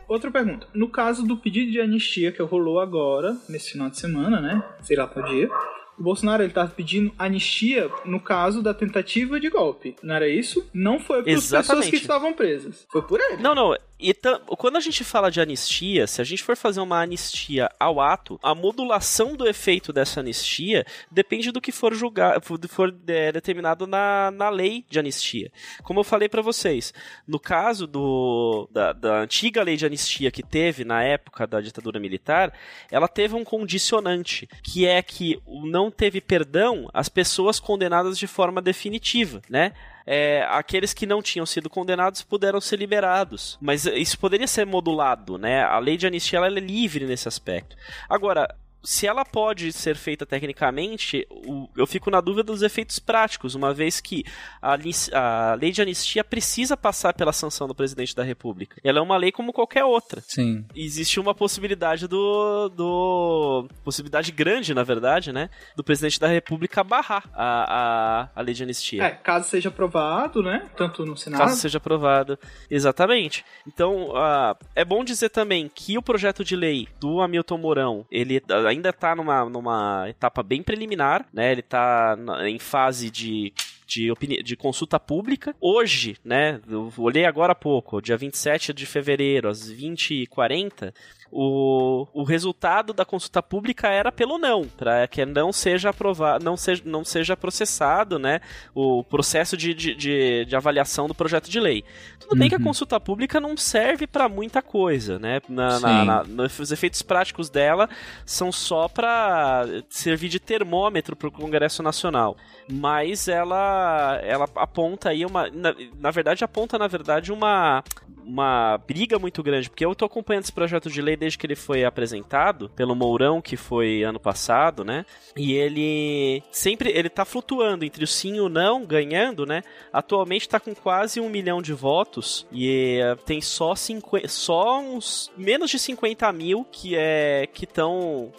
Outra pergunta. No caso do pedido de anistia que rolou agora, nesse final de semana, né? Sei lá qual dia O Bolsonaro ele tava pedindo anistia no caso da tentativa de golpe. Não era isso? Não foi por pessoas que estavam presas. Foi por ele. Não, não. E quando a gente fala de anistia, se a gente for fazer uma anistia ao ato, a modulação do efeito dessa anistia depende do que for julgar, for, é, determinado na, na lei de anistia. Como eu falei pra vocês, no caso do, da, da antiga lei de anistia que teve na época da ditadura militar, ela teve um condicionante, que é que não teve perdão às pessoas condenadas de forma definitiva, né? é, aqueles que não tinham sido condenados puderam ser liberados. Mas isso poderia ser modulado, né? A lei de anistia ela é livre nesse aspecto. Agora. Se ela pode ser feita tecnicamente, o- eu fico na dúvida dos efeitos práticos, uma vez que a, a lei de anistia precisa passar pela sanção do presidente da República. Ela é uma lei como qualquer outra Sim. existe uma possibilidade do, do. possibilidade grande, na verdade, né? Do presidente da República barrar a, a, a lei de anistia. É, caso seja aprovado, né? Tanto no Senado. Caso seja aprovado. Exatamente. Então, ah, é bom dizer também que o projeto de lei do Hamilton Mourão, ele ainda está numa, numa etapa bem preliminar, né? Ele está em fase de de, opini- de consulta pública. Hoje, né, eu olhei agora há pouco, dia 27 de fevereiro, às 20h40, o, o resultado da consulta pública era pelo não, para que não seja aprovado, não seja, não seja processado, né, o processo de, de, de, de avaliação do projeto de lei. Tudo bem que a consulta pública não serve para muita coisa, né, na, na- na- os efeitos práticos dela são só para servir de termômetro para o Congresso Nacional, mas ela, ela aponta aí uma, na, na verdade aponta na verdade uma uma briga muito grande, porque eu tô acompanhando esse projeto de lei desde que ele foi apresentado pelo Mourão, que foi ano passado, né? E ele sempre ele tá flutuando entre o sim e o não, ganhando, né? Atualmente tá com quase um milhão de votos e eh, tem só, 50, só uns menos de 50 mil que é que estão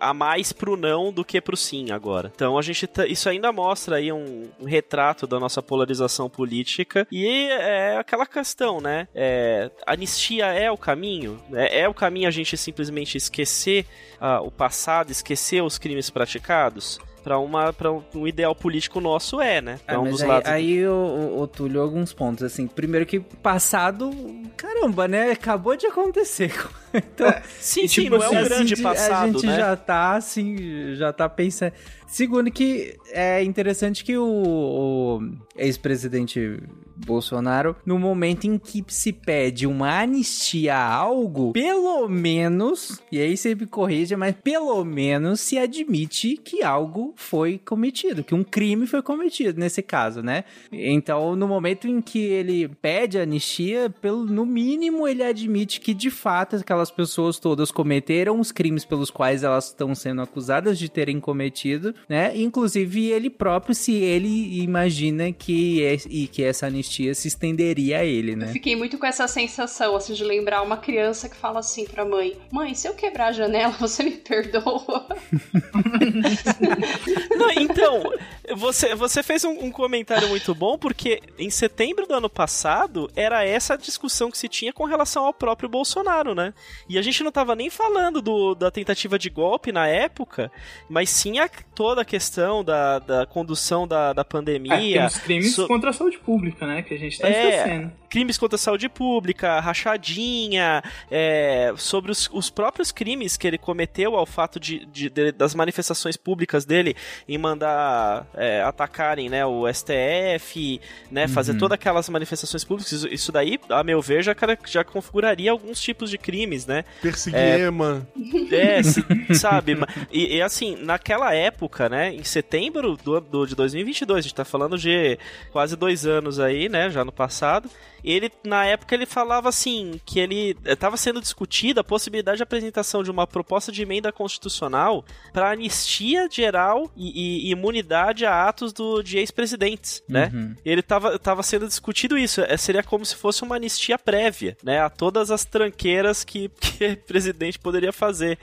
a mais pro não do que pro sim agora. Então a gente tá- isso ainda mostra aí um, um retrato da nossa polarização política e é aquela questão, né? É, anistia é o caminho? É, é o caminho a gente simplesmente esquecer ah, o passado, esquecer os crimes praticados? Pra, uma, pra um ideal político nosso é, né? Ah, É um dos aí, lados. aí o, o, o Túlio, alguns pontos, assim. Primeiro que passado, caramba, né? Acabou de acontecer. Então, Sim, E, sim, tipo não é um assim, grande passado, a gente né? já tá, assim, já tá pensando. Segundo que é interessante que o, o ex-presidente Bolsonaro, no momento em que se pede uma anistia a algo, pelo menos, e aí você me corrija, mas pelo menos se admite que algo foi cometido, que um crime foi cometido nesse caso, né? Então, no momento em que ele pede anistia, pelo, no mínimo ele admite que de fato aquelas pessoas todas cometeram os crimes pelos quais elas estão sendo acusadas de terem cometido, né? Inclusive ele próprio, se ele imagina que, é- e que essa anistia se estenderia a ele, Eu né? fiquei muito com essa sensação, assim, de lembrar uma criança que fala assim pra mãe: Mãe, se eu quebrar a janela, você me perdoa? Não, então, você, você fez um, um comentário muito bom, porque em setembro do ano passado era essa a discussão que se tinha com relação ao próprio Bolsonaro, né? E a gente não tava nem falando do- da tentativa de golpe na época, mas sim a, toda a questão da, da condução da, da É, pandemia. temos crimes so- contra a saúde pública, né? Que a gente tá É. esquecendo. Crimes contra a saúde pública, rachadinha, é, sobre os, os próprios crimes que ele cometeu ao fato de, de- de- das manifestações públicas dele em mandar é, atacarem né, o STF, né, fazer Uhum. todas aquelas manifestações públicas. Isso, isso daí, a meu ver, já, já configuraria alguns tipos de crimes, né? Persiguema. É, se- sabe? E, e, assim, naquela época, né, em setembro do, do- de 2022, a gente tá falando de quase dois anos aí, né, já no passado. Ele, na época, ele falava assim, que ele estava sendo discutida a possibilidade de apresentação de uma proposta de emenda constitucional para anistia geral e, e imunidade a atos do, de ex-presidentes, né? Uhum. ele tava, tava sendo discutido isso. É, seria como se fosse uma anistia prévia, né? A todas as tranqueiras que, que o presidente poderia fazer.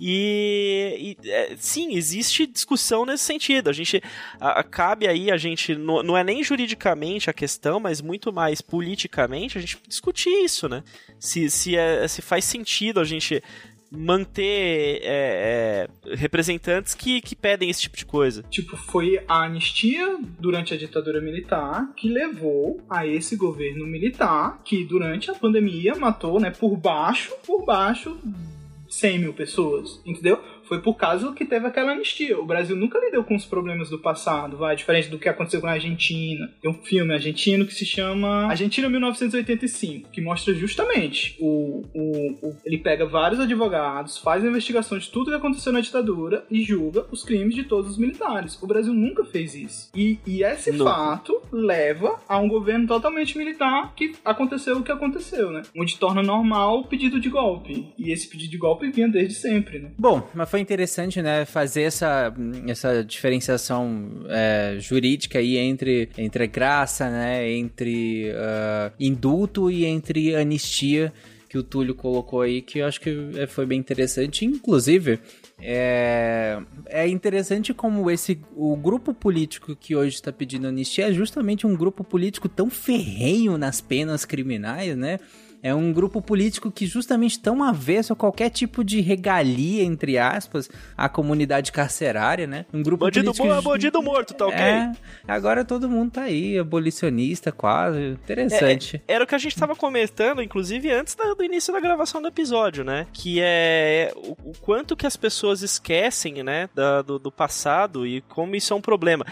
E, e, é, sim, existe discussão nesse sentido. A gente a- a- cabe aí a gente não, não é nem juridicamente a questão, mas muito mais politicamente a gente discutir isso, né? Se, se, é, se faz sentido a gente manter é, é, representantes que, que pedem esse tipo de coisa. Tipo, foi a anistia durante a ditadura militar que levou a esse governo militar que durante a pandemia matou, né, por baixo, por baixo 100 mil pessoas, entendeu? Foi por causa que teve aquela anistia. O Brasil nunca lidou com os problemas do passado, vai, diferente do que aconteceu com a Argentina. Tem um filme argentino que se chama Argentina 1985, que mostra justamente o, o, o ele pega vários advogados, faz a investigação de tudo que aconteceu na ditadura e julga os crimes de todos os militares. O Brasil nunca fez isso. E, e esse fato leva a um governo totalmente militar que aconteceu o que aconteceu, né? Onde torna normal o pedido de golpe. E esse pedido de golpe vinha desde sempre, né? Bom, mas foi interessante, né, fazer essa, essa diferenciação é, jurídica aí entre, entre graça, né, entre uh, indulto e entre anistia que o Túlio colocou aí, que eu acho que foi bem interessante. Inclusive, é, é interessante como esse o grupo político que hoje está pedindo anistia é justamente um grupo político tão ferrenho nas penas criminais, né? É um grupo político que justamente tão avesso a qualquer tipo de regalia, entre aspas, à comunidade carcerária, né? Um grupo bandido político... bom é bandido morto, tá ok? É, agora todo mundo tá aí, abolicionista quase, interessante. É, era o que a gente tava comentando, inclusive, antes do início da gravação do episódio, né? Que é o, o quanto que as pessoas esquecem, né, da, do, do, passado e como isso é um problema.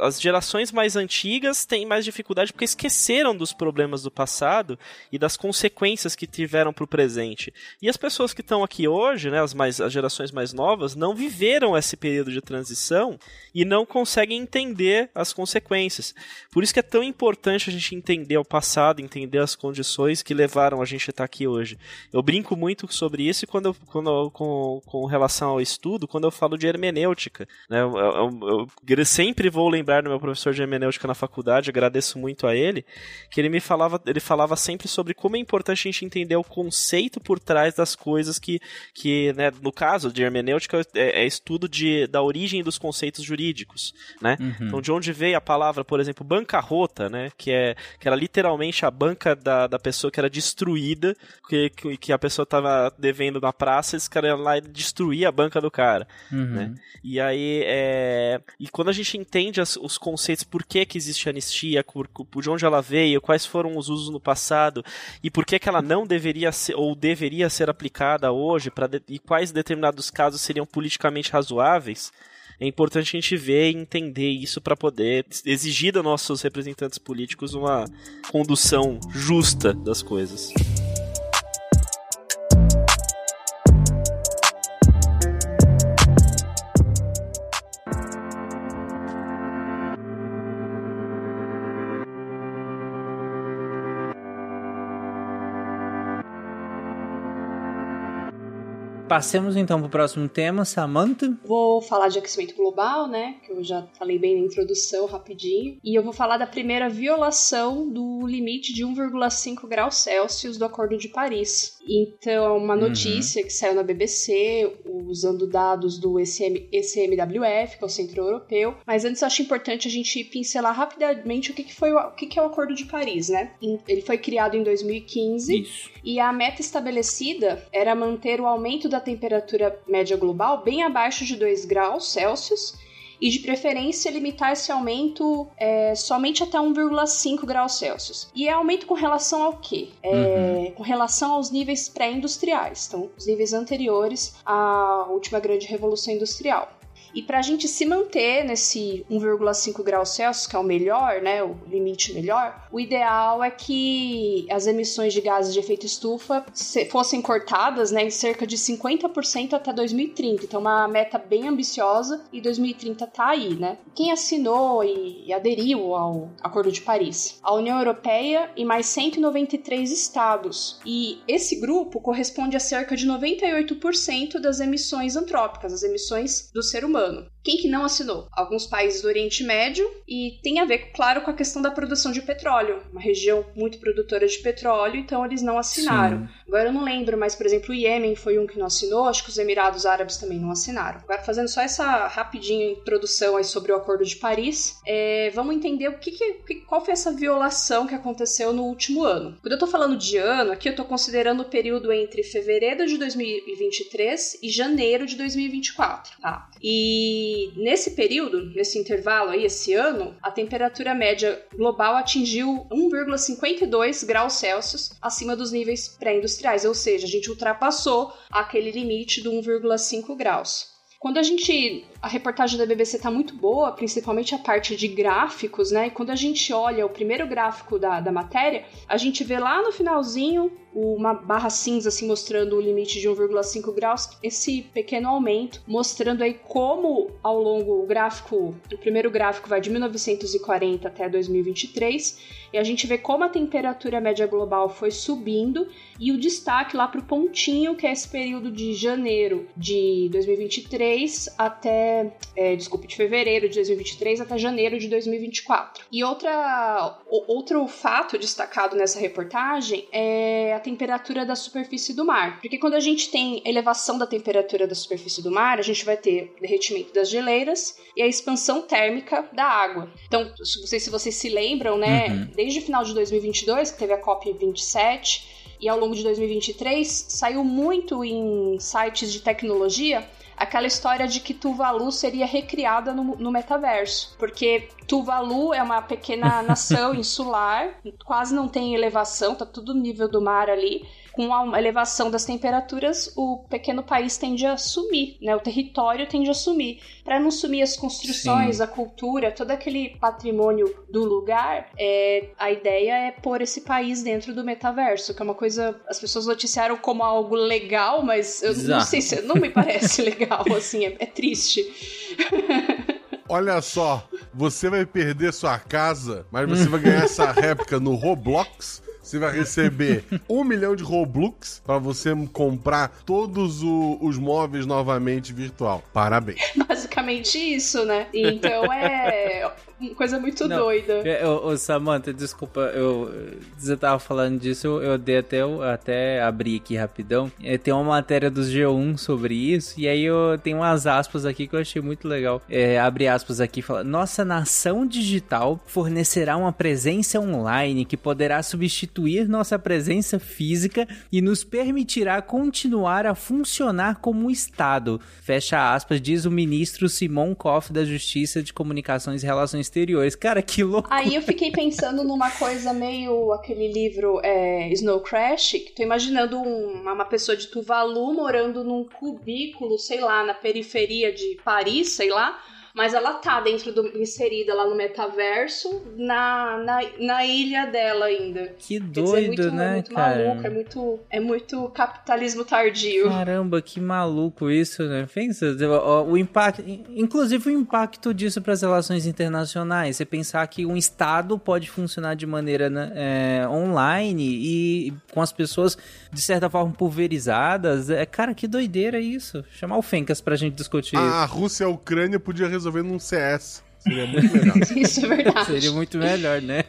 As gerações mais antigas têm mais dificuldade porque esqueceram dos problemas do passado e das consequências consequências que tiveram para o presente. E as pessoas que estão aqui hoje, né, as, mais, as gerações mais novas, não viveram esse período de transição e não conseguem entender as consequências. Por isso que é tão importante a gente entender o passado, entender as condições que levaram a gente a estar aqui hoje. Eu brinco muito sobre isso quando eu, quando eu, com, com relação ao estudo, quando eu falo de hermenêutica. Né, eu, eu, eu sempre vou lembrar do meu professor de hermenêutica na faculdade, agradeço muito a ele, que ele me falava, ele falava sempre sobre como é importante importante a gente entender o conceito por trás das coisas que, que né, no caso de hermenêutica, é, é estudo de, da origem dos conceitos jurídicos, né? Uhum. Então, de onde veio a palavra, por exemplo, bancarrota, né? Que, é, que era literalmente a banca da, da pessoa que era destruída, que, que, a pessoa estava devendo na praça, esse cara ia lá e destruía a banca do cara, uhum. né? E aí, é... E quando a gente entende as, os conceitos, por que que existe anistia, por, por de onde ela veio, quais foram os usos no passado, e por que que, que ela não deveria ser ou deveria ser aplicada hoje para e quais determinados casos seriam politicamente razoáveis, é importante a gente ver e entender isso para poder exigir dos nossos representantes políticos uma condução justa das coisas. Passemos então para o próximo tema, Samantha. Vou falar de aquecimento global, né? Que eu já falei bem na introdução, rapidinho. E eu vou falar da primeira violação do limite de 1,5 graus Celsius do Acordo de Paris. Então, é uma uhum. notícia uhum. que saiu na BBC, usando dados do ECM, ECMWF, que é o Centro Europeu. Mas antes eu acho importante a gente pincelar rapidamente o que, que foi o, o que, que é o Acordo de Paris, né? Ele foi criado em 2015 Isso. e a meta estabelecida era manter o aumento da temperatura média global bem abaixo de 2 graus Celsius e de preferência limitar esse aumento é, somente até 1,5 graus Celsius. E é aumento com relação ao quê? É, uhum. Com relação aos níveis pré-industriais, então os níveis anteriores à última grande revolução industrial. E para a gente se manter nesse 1,5 graus Celsius, que é o melhor, né, o limite melhor, o ideal é que as emissões de gases de efeito estufa fossem cortadas né, em cerca de 50% até 2030. Então, uma meta bem ambiciosa e 2030 tá aí, né? Quem assinou e aderiu ao Acordo de Paris? A União Europeia e mais 193 estados. E esse grupo corresponde a cerca de 98% das emissões antrópicas, as emissões do ser humano ano. Quem que não assinou? Alguns países do Oriente Médio e tem a ver, claro, com a questão da produção de petróleo. Uma região muito produtora de petróleo, então eles não assinaram. Sim. Agora eu não lembro, mas por exemplo, o Iêmen foi um que não assinou, acho que os Emirados Árabes também não assinaram. Agora fazendo só essa rapidinha introdução aí sobre o Acordo de Paris, é, vamos entender o que, que, qual foi essa violação que aconteceu no último ano. Quando eu tô falando de ano, aqui eu tô considerando o período entre fevereiro de 2023 e janeiro de 2024, tá? E nesse período, nesse intervalo aí, esse ano, a temperatura média global atingiu 1,52 graus Celsius acima dos níveis pré-industriais, ou seja, a gente ultrapassou aquele limite do 1,5 graus. Quando a gente. A reportagem da BBC tá muito boa, principalmente a parte de gráficos, né? E quando a gente olha o primeiro gráfico da, da matéria, a gente vê lá no finalzinho uma barra cinza assim mostrando o limite de 1,5 graus, esse pequeno aumento, mostrando aí como ao longo o gráfico, o primeiro gráfico vai de 1940 até 2023, e a gente vê como a temperatura média global foi subindo e o destaque lá para o pontinho, que é esse período de janeiro de 2023 até, é, desculpe, de fevereiro de 2023 até janeiro de 2024. E outra, outro fato destacado nessa reportagem é a temperatura da superfície do mar. Porque quando a gente tem elevação da temperatura da superfície do mar, a gente vai ter derretimento das geleiras e a expansão térmica da água. Então, não sei se vocês se lembram, né? Uhum. Desde o final de 2022, que teve a COP27, e ao longo de 2023, saiu muito em sites de tecnologia aquela história de que Tuvalu seria recriada no, no metaverso. Porque Tuvalu é uma pequena nação insular, quase não tem elevação, tá tudo no nível do mar ali com a elevação das temperaturas, o pequeno país tende a sumir, né? O território tende a sumir. Para não sumir as construções, Sim. a cultura, todo aquele patrimônio do lugar, é, a ideia é pôr esse país dentro do metaverso, que é uma coisa as pessoas noticiaram como algo legal, mas eu Exato. não sei se não me parece legal, assim, é, é triste. Olha só, você vai perder sua casa, mas você vai ganhar essa réplica no Roblox você vai receber um milhão de Robux para você comprar todos o, os móveis novamente virtual. Parabéns. Basicamente isso, né? Então é coisa muito Não, doida. Ô, ô, Samantha, desculpa, eu, você tava falando disso, eu, eu dei até, eu até abrir aqui rapidão. É, tem uma matéria dos G1 sobre isso, e aí eu tenho umas aspas aqui que eu achei muito legal. É, abre aspas aqui, fala, nossa nação digital fornecerá uma presença online que poderá substituir nossa presença física e nos permitirá continuar a funcionar como um Estado. Fecha aspas, diz o ministro Simon Koff da Justiça de Comunicações e Relações exteriores. Cara, que louco. Aí eu fiquei pensando numa coisa meio aquele livro é, Snow Crash, que tô imaginando um, uma pessoa de Tuvalu morando num cubículo, sei lá, na periferia de Paris, sei lá mas ela tá dentro do inserida lá no metaverso, na, na, na ilha dela ainda. Que doido, dizer, é muito, né, muito cara? Maluco, é muito é muito capitalismo tardio. Caramba, que maluco isso, né? Pensa, o, o impacto, inclusive o impacto disso para as relações internacionais. Você pensar que um estado pode funcionar de maneira né, é, online e com as pessoas de certa forma pulverizadas. É, cara, que doideira isso. Chamar o Fencas pra gente discutir a isso. A Rússia e a Ucrânia podia resolver resolver num CS. Seria muito melhor. isso é verdade. Seria muito melhor, né?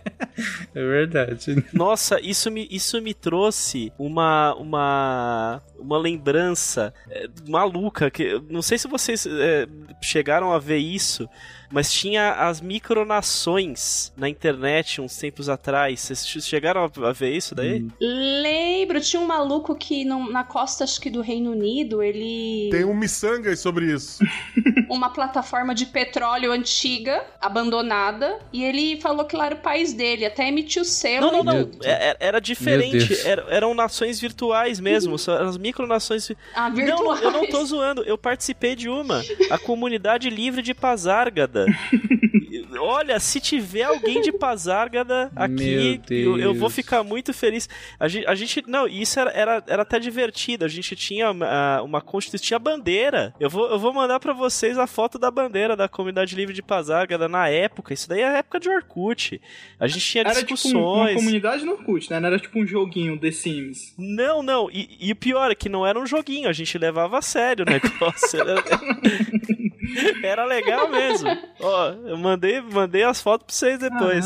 É verdade. Nossa, isso me, isso me trouxe uma, uma, uma lembrança é, maluca. Que, não sei se vocês é, chegaram a ver isso, mas tinha as micronações na internet uns tempos atrás. Vocês chegaram a ver isso daí? Hum. Lembro, tinha um maluco que no, na costa, acho que do Reino Unido, ele. Tem um miçangas sobre isso. uma plataforma de petróleo antiga, abandonada, e ele falou que lá era o país dele, até emitiu selo. Não, não, não. É, é, era diferente. Era, eram nações virtuais mesmo, uhum. as micronações. Ah, virtuais. Não, eu não tô zoando, eu participei de uma. A comunidade livre de Pazárgada. olha, se tiver alguém de Pazárgada aqui, eu, eu, vou ficar muito feliz. A gente, a gente não, isso era, era, era até divertido. A gente tinha uma, uma constituição, tinha bandeira. Eu vou, eu vou mandar para vocês a foto da bandeira da comunidade livre de Pazárgada na época. Isso daí é a época de Orkut. A gente tinha era discussões. Tipo um, uma comunidade no Orkut, né? Não era tipo um joguinho The Sims. Não, não. E, e o pior é que não era um joguinho. A gente levava a sério o negócio. era... Era legal mesmo. Ó, eu mandei, mandei as fotos pra vocês depois.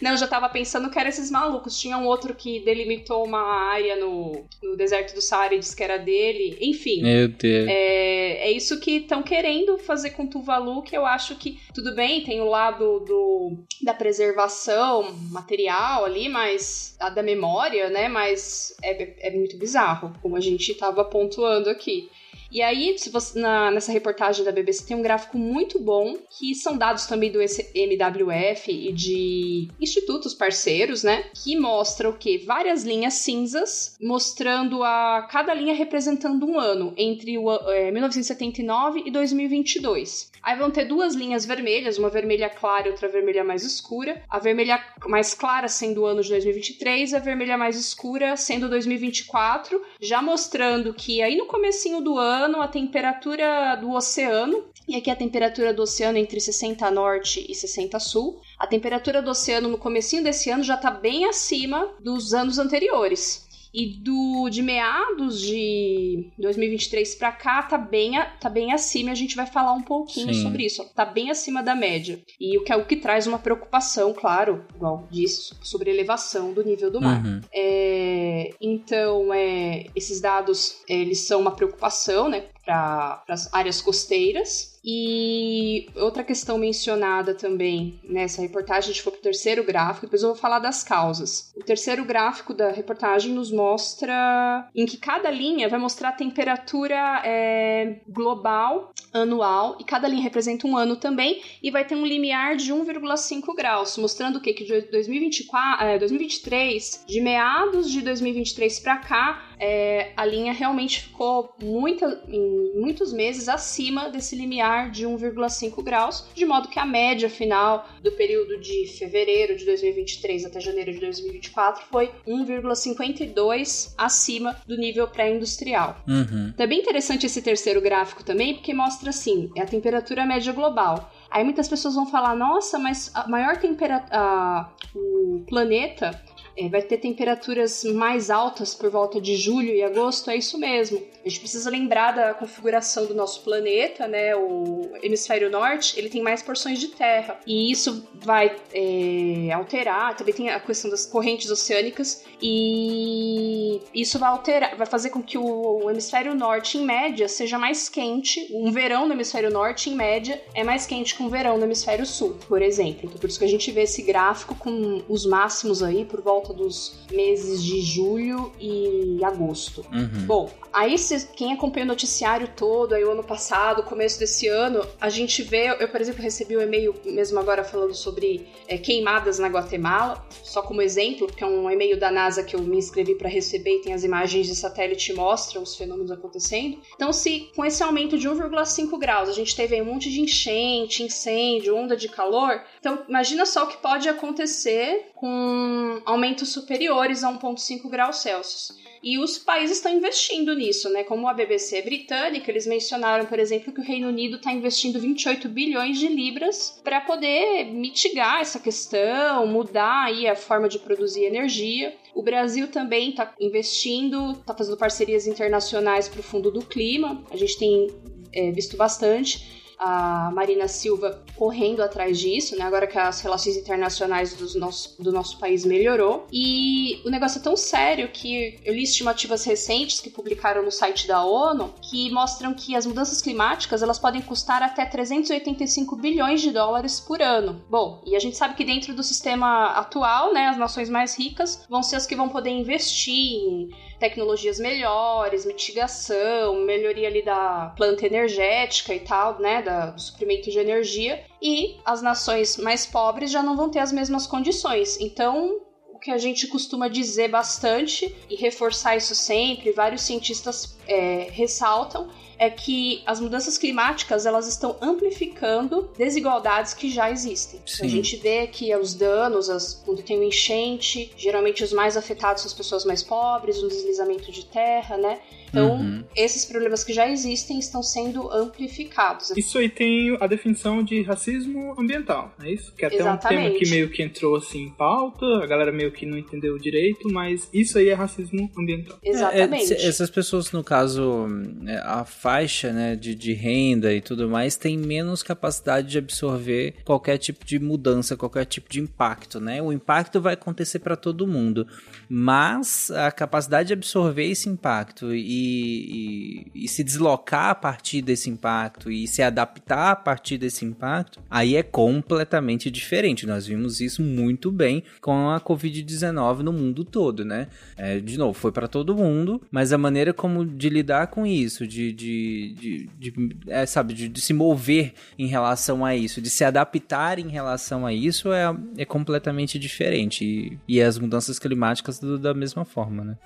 Não, eu já tava pensando que eram esses malucos. Tinha um outro que delimitou uma área no, no deserto do Saara e disse que era dele. Enfim. Meu Deus. É, é isso que estão querendo fazer com Tuvalu, que eu acho que, tudo bem, tem o lado do, da preservação material ali, mas. A da memória, né? Mas é, é muito bizarro, como a gente tava pontuando aqui. E aí, se você, na, nessa reportagem da BBC tem um gráfico muito bom, que são dados também do MWF e de institutos parceiros, né? Que mostra o que? Várias linhas cinzas, mostrando a cada linha representando um ano, entre o, é, 1979 e 2022. Aí vão ter duas linhas vermelhas, uma vermelha clara e outra vermelha mais escura. A vermelha mais clara sendo o ano de 2023 e a vermelha mais escura sendo 2024, já mostrando que aí no comecinho do ano a temperatura do oceano, e aqui a temperatura do oceano entre 60 norte e 60 sul. A temperatura do oceano no comecinho desse ano já está bem acima dos anos anteriores. E do de meados de 2023 para cá tá bem, tá bem acima, a gente vai falar um pouquinho Sim. sobre isso. Tá bem acima da média. E o que é o que traz uma preocupação, claro, igual disse, sobre elevação do nível do mar. Uhum. É, então, é, esses dados eles são uma preocupação, né, para as áreas costeiras. E outra questão mencionada também nessa reportagem, a gente foi para o terceiro gráfico, depois eu vou falar das causas. O terceiro gráfico da reportagem nos mostra em que cada linha vai mostrar a temperatura é, global anual e cada linha representa um ano também e vai ter um limiar de 1,5 graus, mostrando o que? Que de 2024, é, 2023, de meados de 2023 para cá, é, a linha realmente ficou muita, em muitos meses acima desse limiar de 1,5 graus, de modo que a média final do período de fevereiro de 2023 até janeiro de 2024 foi 1,52 acima do nível pré-industrial. Uhum. Então é bem interessante esse terceiro gráfico também, porque mostra assim, é a temperatura média global. Aí muitas pessoas vão falar, nossa, mas a maior temperatura, o planeta é, vai ter temperaturas mais altas por volta de julho e agosto, é isso mesmo. A gente precisa lembrar da configuração do nosso planeta, né? O hemisfério norte, ele tem mais porções de terra. E isso vai é, alterar, também tem a questão das correntes oceânicas, e isso vai alterar, vai fazer com que o hemisfério norte, em média, seja mais quente. Um verão no hemisfério norte, em média, é mais quente que um verão no hemisfério sul, por exemplo. Então, por isso que a gente vê esse gráfico com os máximos aí por volta volta dos meses de julho e agosto. Uhum. Bom, aí se, quem acompanha o noticiário todo, aí o ano passado, começo desse ano, a gente vê, eu, por exemplo, recebi um e-mail mesmo agora falando sobre é, queimadas na Guatemala, só como exemplo, porque é um e-mail da NASA que eu me inscrevi para receber e tem as imagens de satélite e mostra os fenômenos acontecendo. Então, se com esse aumento de 1,5 graus a gente teve um monte de enchente, incêndio, onda de calor, então imagina só o que pode acontecer com aumentos superiores a 1,5 graus Celsius. E os países estão investindo nisso, né? Como a BBC britânica, eles mencionaram, por exemplo, que o Reino Unido está investindo 28 bilhões de libras para poder mitigar essa questão, mudar aí a forma de produzir energia. O Brasil também está investindo, está fazendo parcerias internacionais para o Fundo do Clima. A gente tem é, visto bastante a Marina Silva correndo atrás disso, né? Agora que as relações internacionais do nosso, do nosso país melhorou. E o negócio é tão sério que eu li estimativas recentes que publicaram no site da ONU que mostram que as mudanças climáticas elas podem custar até 385 bilhões de dólares por ano. Bom, e a gente sabe que dentro do sistema atual, né, as nações mais ricas vão ser as que vão poder investir em tecnologias melhores, mitigação, melhoria ali da planta energética e tal, né, da, do suprimento de energia, e as nações mais pobres já não vão ter as mesmas condições. Então, o que a gente costuma dizer bastante e reforçar isso sempre, vários cientistas é, ressaltam, é que as mudanças climáticas elas estão amplificando desigualdades que já existem. Sim. A gente vê que os danos, as, quando tem um enchente, geralmente os mais afetados são as pessoas mais pobres, um deslizamento de terra, né? Então, Uhum. esses problemas que já existem estão sendo amplificados. Isso aí tem a definição de racismo ambiental, é isso? Que é até um Exatamente. tema que meio que entrou assim em pauta, a galera meio que não entendeu direito, mas isso aí é racismo ambiental. Exatamente. É, é, essas pessoas, no caso, é, a faixa né, de, de renda e tudo mais, tem menos capacidade de absorver qualquer tipo de mudança, qualquer tipo de impacto, né? O impacto vai acontecer para todo mundo, mas a capacidade de absorver esse impacto e, e- e se deslocar a partir desse impacto e se adaptar a partir desse impacto, aí é completamente diferente. Nós vimos isso muito bem com a Covid-19 no mundo todo, né? É, de novo, foi para todo mundo, mas a maneira como de lidar com isso, de, de, de, de- é, sabe, de, de se mover em relação a isso, de se adaptar em relação a isso é, é completamente diferente. E, e as mudanças climáticas do- da mesma forma, né?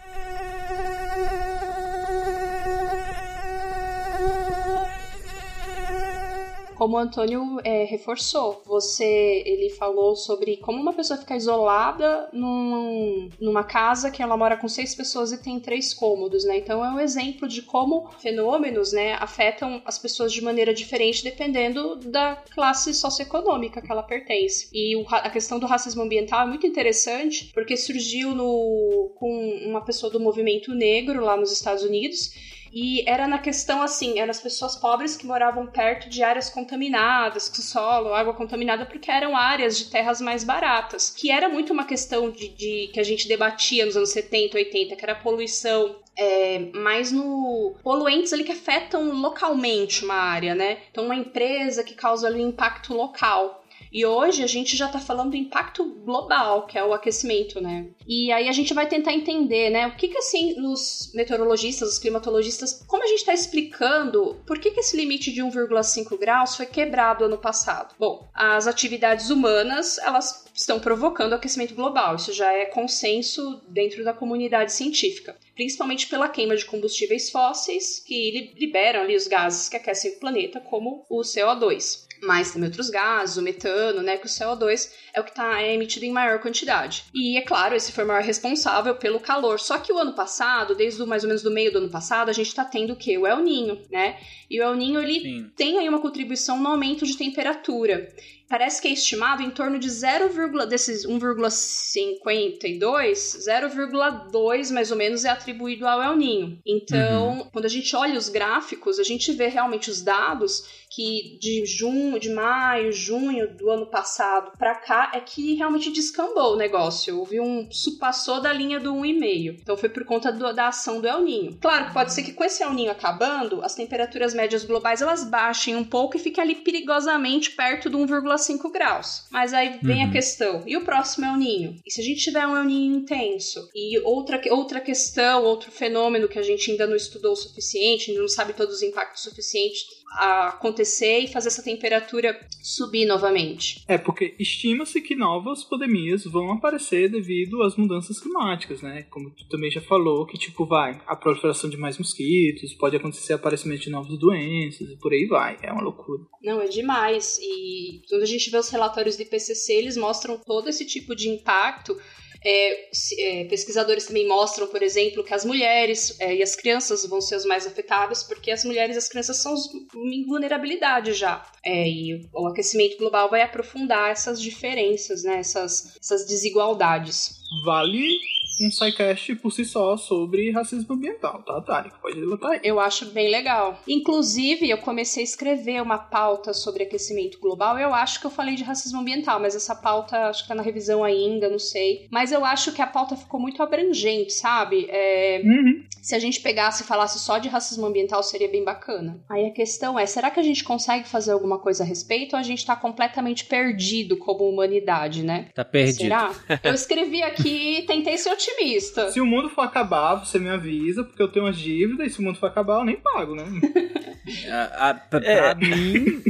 Como o Antônio é, reforçou, você ele falou sobre como uma pessoa fica isolada num- numa casa que ela mora com seis pessoas e tem três cômodos, né? Então é um exemplo de como fenômenos, né, afetam as pessoas de maneira diferente dependendo da classe socioeconômica que ela pertence. E o a questão do racismo ambiental é muito interessante porque surgiu no, com uma pessoa do movimento negro lá nos Estados Unidos e era na questão assim, eram as pessoas pobres que moravam perto de áreas contaminadas, com solo, água contaminada, porque eram áreas de terras mais baratas. Que era muito uma questão de, de- que a gente debatia nos anos 70, 80, que era poluição. É, mais no poluentes ali que afetam localmente uma área, né? Então uma empresa que causa ali um impacto local. E hoje a gente já tá falando do impacto global, que é o aquecimento, né? E aí a gente vai tentar entender, né? O que que assim, os meteorologistas, os climatologistas, como a gente tá explicando por que que esse limite de 1,5 graus foi quebrado ano passado? Bom, as atividades humanas, elas estão provocando o aquecimento global. Isso já é consenso dentro da comunidade científica. Principalmente pela queima de combustíveis fósseis, que li- liberam ali os gases que aquecem o planeta, como o CO2 mas também outros gases, o metano, né, que o CO2 é o que está emitido em maior quantidade. E é claro, esse foi o maior responsável pelo calor. Só que o ano passado, desde mais ou menos do meio do ano passado, a gente está tendo o quê? O El Ninho, né? E o El Ninho ele Sim. tem aí uma contribuição no aumento de temperatura. Parece que é estimado em torno de 0, desses 1,52, 0,2 mais ou menos é atribuído ao El Ninho. Então, quando a gente olha os gráficos, a gente vê realmente os dados que de junho, de maio, junho do ano passado pra cá é que realmente descambou o negócio. Houve um passou da linha do 1,5. Então foi por conta do- da ação do El Ninho. Claro que pode ser que com esse El Ninho acabando, as temperaturas médias globais elas baixem um pouco e fiquem ali perigosamente perto do 1,5 graus. Mas aí vem a questão, e o próximo El Ninho? E se a gente tiver um El Ninho intenso? E outra, outra questão, outro fenômeno que a gente ainda não estudou o suficiente, ainda não sabe todos os impactos suficientes acontecer e fazer essa temperatura subir novamente. É, porque estima-se que novas pandemias vão aparecer devido às mudanças climáticas, né? Como tu também já falou, que tipo, vai, a proliferação de mais mosquitos, pode acontecer aparecimento de novas doenças e por aí vai. É uma loucura. Não, é demais. E quando a gente vê os relatórios do IPCC, eles mostram todo esse tipo de impacto. É, é, pesquisadores também mostram, por exemplo, que as mulheres é, e as crianças vão ser as mais afetadas, porque as mulheres e as crianças são os- em vulnerabilidade já. É, e o aquecimento global vai aprofundar essas diferenças, né, essas, essas desigualdades. Vale um sidecast por si só sobre racismo ambiental, tá, Tarek? Pode botar aí. Eu acho bem legal. Inclusive, eu comecei a escrever uma pauta sobre aquecimento global. Eu acho que eu falei de racismo ambiental, mas essa pauta acho que tá na revisão ainda, não sei. Mas eu acho que a pauta ficou muito abrangente, sabe? É, Uhum. se a gente pegasse e falasse só de racismo ambiental, seria bem bacana. Aí a questão é: será que a gente consegue fazer alguma coisa a respeito ou a gente tá completamente perdido como humanidade, né? Tá perdido. Será? Eu escrevi aqui e tentei ser otimista. Se o mundo for acabar, você me avisa, porque eu tenho umas dívidas, e se o mundo for acabar, eu nem pago, né? A- a- pra, É. mim,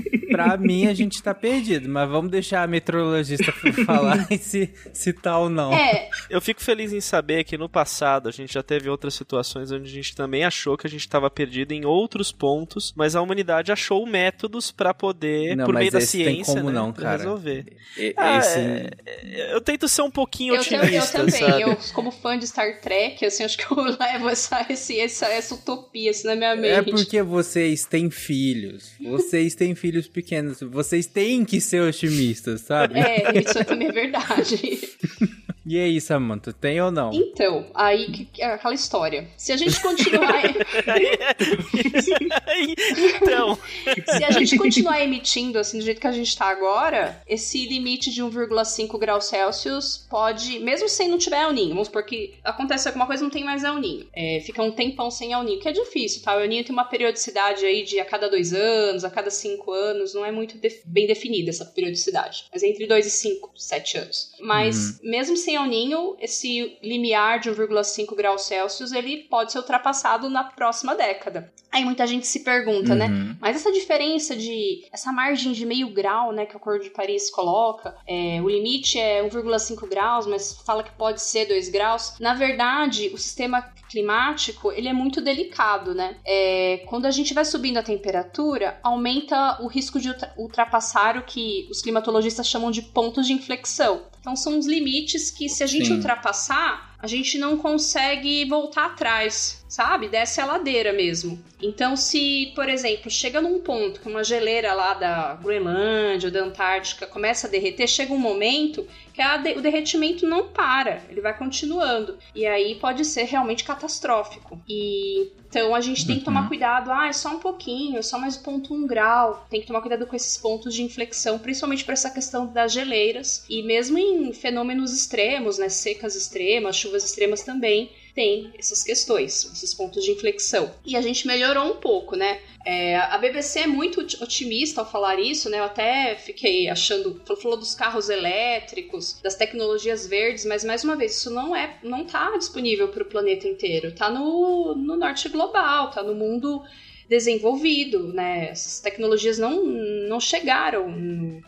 pra mim a gente tá perdido, mas vamos deixar a meteorologista falar se, se tá ou não. É, Eu fico feliz em saber que no passado a gente já teve outras situações onde a gente também achou que a gente estava perdido em outros pontos, mas a humanidade achou métodos pra poder, Não, por meio da ciência, como né, não, cara. resolver. E- Ah, esse- é- eu tento ser um pouquinho eu, eu otimista, também. sabe? Eu, como fã de Star Trek, assim, acho que eu levo essa, esse, essa, essa utopia assim, na minha É mente. porque vocês têm filhos. Vocês têm filhos pequenos. Vocês têm que ser otimistas, sabe? É, isso também é verdade. E aí, Samantha, tem ou não? Então, aí que, que é aquela história. Se a gente continuar. então, Se a gente continuar emitindo assim do jeito que a gente tá agora, esse limite de 1,5 graus Celsius pode, mesmo sem não tiver El Ninho, vamos supor que acontece alguma coisa e não tem mais El Ninho. É, fica um tempão sem El Ninho, que é difícil, tá? O El Ninho tem uma periodicidade aí de a cada dois anos, a cada cinco anos, não é muito def- bem definida essa periodicidade. Mas é entre dois e cinco, sete anos. Mas mesmo sem El Ninho, esse limiar de 1,5 graus Celsius, ele pode ser ultrapassado na próxima década. Aí muita gente se pergunta, né? Uhum. Mas essa diferença de. essa margem de meio grau, né, que o Acordo de Paris coloca, é, o limite é 1,5 graus, mas fala que pode ser 2 graus. Na verdade, o sistema climático ele é muito delicado, né? É, quando a gente vai subindo a temperatura, aumenta o risco de ultra- ultrapassar o que os climatologistas chamam de pontos de inflexão. Então são os limites que, se a gente Sim. ultrapassar, a gente não consegue voltar atrás, sabe? Desce a ladeira mesmo. Então, se, por exemplo, chega num ponto que uma geleira lá da Groenlândia ou da Antártica começa a derreter, chega um momento que de- o derretimento não para, ele vai continuando. E aí pode ser realmente catastrófico. E então a gente tem que tomar cuidado, ah, é só um pouquinho, é só mais 0,1 grau. Tem que tomar cuidado com esses pontos de inflexão, principalmente para essa questão das geleiras. E mesmo em fenômenos extremos, né, secas extremas, chuvas extremas também, tem essas questões, esses pontos de inflexão. E a gente melhorou um pouco, né? É, a BBC é muito oti- otimista ao falar isso, né? Eu até fiquei achando, falou- falou dos carros elétricos, das tecnologias verdes, mas mais uma vez isso não é, não tá disponível para o planeta inteiro. Tá no, no norte global, tá no mundo desenvolvido, né? Essas tecnologias não, não chegaram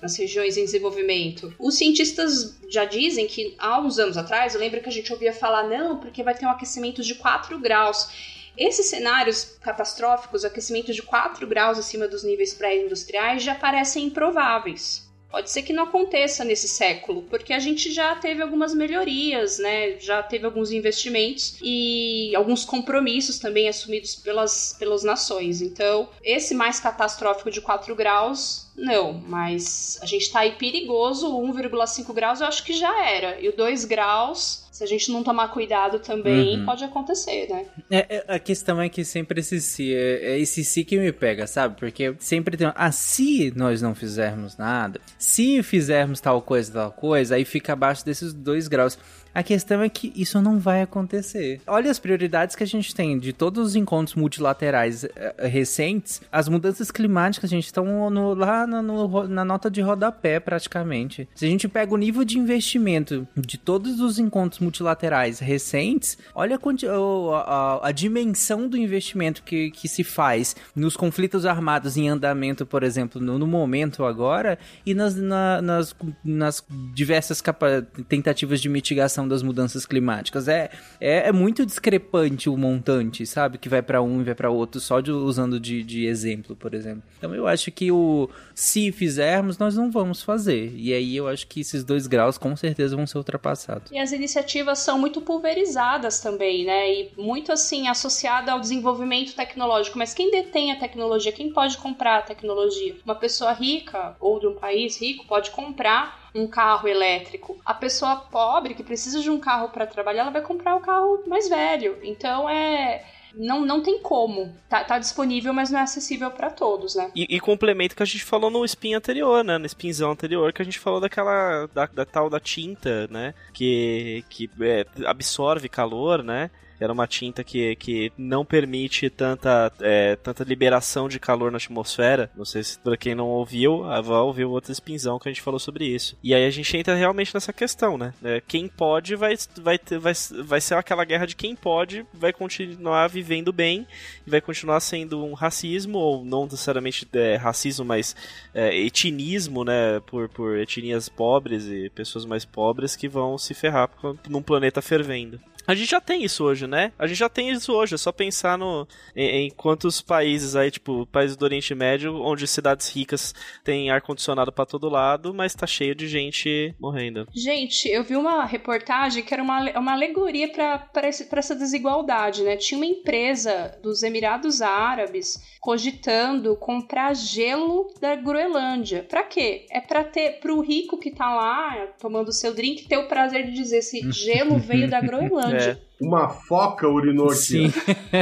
nas regiões em desenvolvimento. Os cientistas já dizem que há uns anos atrás, eu lembro que a gente ouvia falar, não, porque vai ter um aquecimento de 4 graus. Esses cenários catastróficos, aquecimento de 4 graus acima dos níveis pré-industriais, já parecem improváveis. Pode ser que não aconteça nesse século, porque a gente já teve algumas melhorias, né? Já teve alguns investimentos e alguns compromissos também assumidos pelas, pelas nações. Então, esse mais catastrófico de 4 graus, não. Mas a gente tá aí perigoso, 1,5 graus eu acho que já era. E o 2 graus, se a gente não tomar cuidado também, Uhum. pode acontecer, né? É, é, a questão é que sempre esse si, é, é esse si que me pega, sabe? Porque sempre tem, ah, se nós não fizermos nada, se fizermos tal coisa, tal coisa, aí fica abaixo desses dois graus. A questão é que isso não vai acontecer. Olha as prioridades que a gente tem de todos os encontros multilaterais eh, recentes. As mudanças climáticas, a gente, no- lá no- no- na nota de rodapé, praticamente. Se a gente pega o nível de investimento de todos os encontros multilaterais recentes, olha a- a- a dimensão do investimento que, que se faz nos conflitos armados em andamento, por exemplo, no, no momento agora, e nas, na- nas, nas diversas capa- tentativas de mitigação das mudanças climáticas. É, é, é muito discrepante o montante, sabe? Que vai para um e vai para outro, só de, usando de, de exemplo, por exemplo. Então eu acho que o se fizermos, nós não vamos fazer. E aí eu acho que esses dois graus com certeza vão ser ultrapassados. E as iniciativas são muito pulverizadas também, né? E muito assim associada ao desenvolvimento tecnológico. Mas quem detém a tecnologia? Quem pode comprar a tecnologia? Uma pessoa rica ou de um país rico pode comprar um carro elétrico. A pessoa pobre que precisa de um carro para trabalhar, ela vai comprar o carro mais velho. Então é não, não tem como. Tá, tá disponível, mas não é acessível para todos, né? E, e complemento que a gente falou no spin anterior, né? No spinzão anterior, que a gente falou daquela. da, da tal da tinta, né? Que, que é, absorve calor, né? Era uma tinta que, que não permite tanta, é, tanta liberação de calor na atmosfera. Não sei se pra quem não ouviu, vai ouvir o outro espinzão que a gente falou sobre isso. E aí a gente entra realmente nessa questão, né? É, quem pode vai, vai, ter, vai, vai ser aquela guerra de quem pode, vai continuar vivendo bem, e vai continuar sendo um racismo, ou não necessariamente é, racismo, mas é, etinismo, né? Por, por etnias pobres e pessoas mais pobres que vão se ferrar num planeta fervendo. A gente já tem isso hoje, né? A gente já tem isso hoje, é só pensar no, em, em quantos países aí, tipo, países do Oriente Médio, onde cidades ricas têm ar-condicionado para todo lado, mas tá cheio de gente morrendo. Gente, eu vi uma reportagem que era uma, uma alegoria para essa desigualdade, né? Tinha uma empresa dos Emirados Árabes cogitando comprar gelo da Groenlândia. Para quê? É para ter pro rico que tá lá tomando seu drink ter o prazer de dizer se gelo veio da Groenlândia. É. Uma foca urinou aqui. Sim,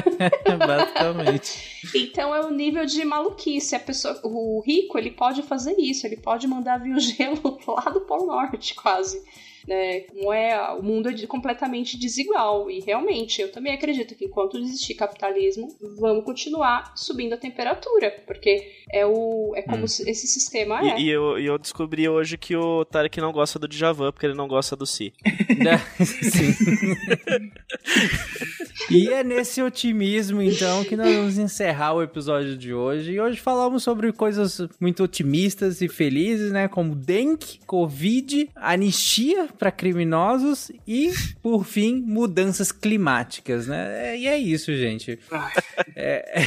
basicamente. Então é o nível de maluquice. A pessoa, o rico, ele pode fazer isso. Ele pode mandar vir o gelo lá do Polo Norte, quase né? Como é o mundo é completamente desigual e realmente eu também acredito que enquanto existir capitalismo, vamos continuar subindo a temperatura, porque é o é como hum. esse sistema é. E, eu, eu descobri hoje que o Tarek não gosta do Djavan porque ele não gosta do Si. Sim. e é nesse otimismo então que nós vamos encerrar o episódio de hoje. E hoje falamos sobre coisas muito otimistas e felizes, né, como dengue, covid, anistia para criminosos e, por fim, mudanças climáticas, né? É, e é isso, gente. É,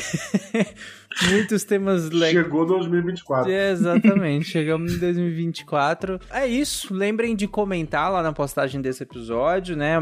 Muitos temas legais. Chegou 2024. É, exatamente, chegamos em 2024. É isso. Lembrem de comentar lá na postagem desse episódio, né?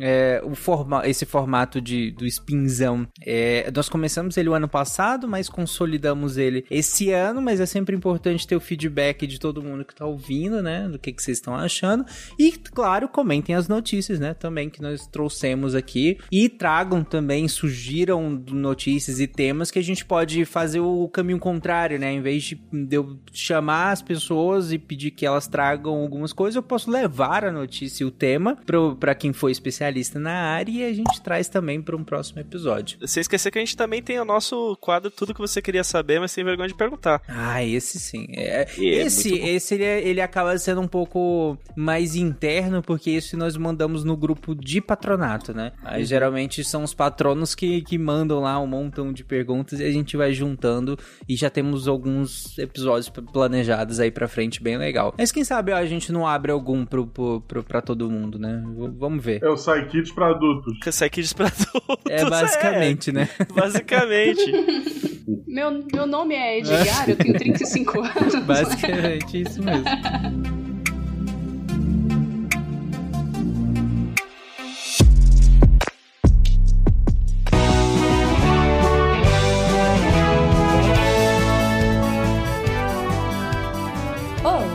É, o forma... Esse formato de, do spinzão. É, nós começamos ele o ano passado, mas consolidamos ele esse ano. Mas é sempre importante ter o feedback de todo mundo que tá ouvindo, né? Do que, que vocês estão achando. E, claro, comentem as notícias, né? Também que nós trouxemos aqui. E tragam também, sugiram notícias e temas que a gente pode fazer o caminho contrário, né? Em vez de eu chamar as pessoas e pedir que elas tragam algumas coisas, eu posso levar a notícia e o tema para quem for especialista na área e a gente traz também para um próximo episódio. Você esqueceu que a gente também tem o nosso quadro Tudo que você queria saber, mas sem vergonha de perguntar. Ah, esse sim. É, é esse é esse ele, é, ele acaba sendo um pouco mais interno, porque esse nós mandamos no grupo de patronato, né? Aí geralmente são os patronos que, que mandam lá um montão de perguntas e a gente vai junto juntando e já temos alguns episódios planejados aí pra frente, bem legal. Mas quem sabe ó, a gente não abre algum pro, pro, pro, pra todo mundo, né? V vamos ver. É o Psykids pra adultos. Psykids pra adultos. É basicamente, é. né? Basicamente. meu, meu nome é Edgar, eu tenho 35 anos. Basicamente, isso mesmo.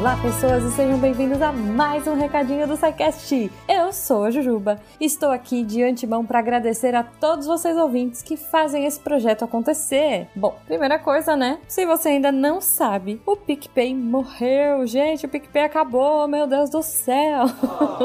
Olá, pessoas, e sejam bem-vindos a mais um recadinho do SciCast. Eu sou a Jujuba. Estou aqui de antemão para agradecer a todos vocês ouvintes que fazem esse projeto acontecer. Bom, primeira coisa, né? Se você ainda não sabe, o PicPay morreu. Gente, o PicPay acabou, meu Deus do céu.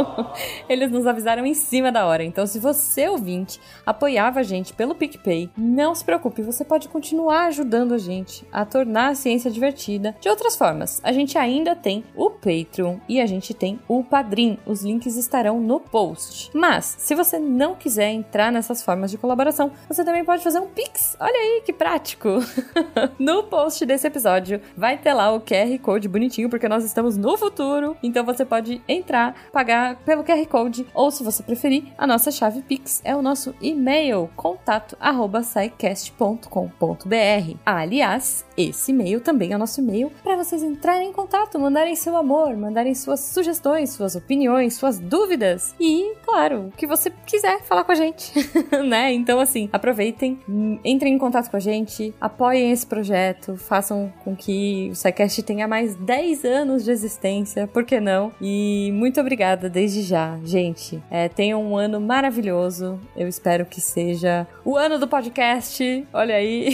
Eles nos avisaram em cima da hora. Então, se você, ouvinte, apoiava a gente pelo PicPay, não se preocupe, você pode continuar ajudando a gente a tornar a ciência divertida de outras formas. A gente ainda tem o Patreon e a gente tem o Padrim. Os links estarão no post. Mas, se você não quiser entrar nessas formas de colaboração, você também pode fazer um Pix. Olha aí que prático! no post desse episódio vai ter lá o QR Code bonitinho, porque nós estamos no futuro. Então você pode entrar, pagar pelo QR Code, ou se você preferir, a nossa chave Pix é o nosso e-mail contato@saicast.com.br. Aliás, esse e-mail também é o nosso e-mail para vocês entrarem em contato, mandarem seu amor, mandarem suas sugestões, suas opiniões, suas dúvidas e, claro, o que você quiser falar com a gente, né? Então, assim, aproveitem, entrem em contato com a gente, apoiem esse projeto, façam com que o SciCast tenha mais 10 anos de existência, por que não? E muito obrigada desde já, gente. É, tenham um ano maravilhoso, eu espero que seja o ano do podcast, olha aí,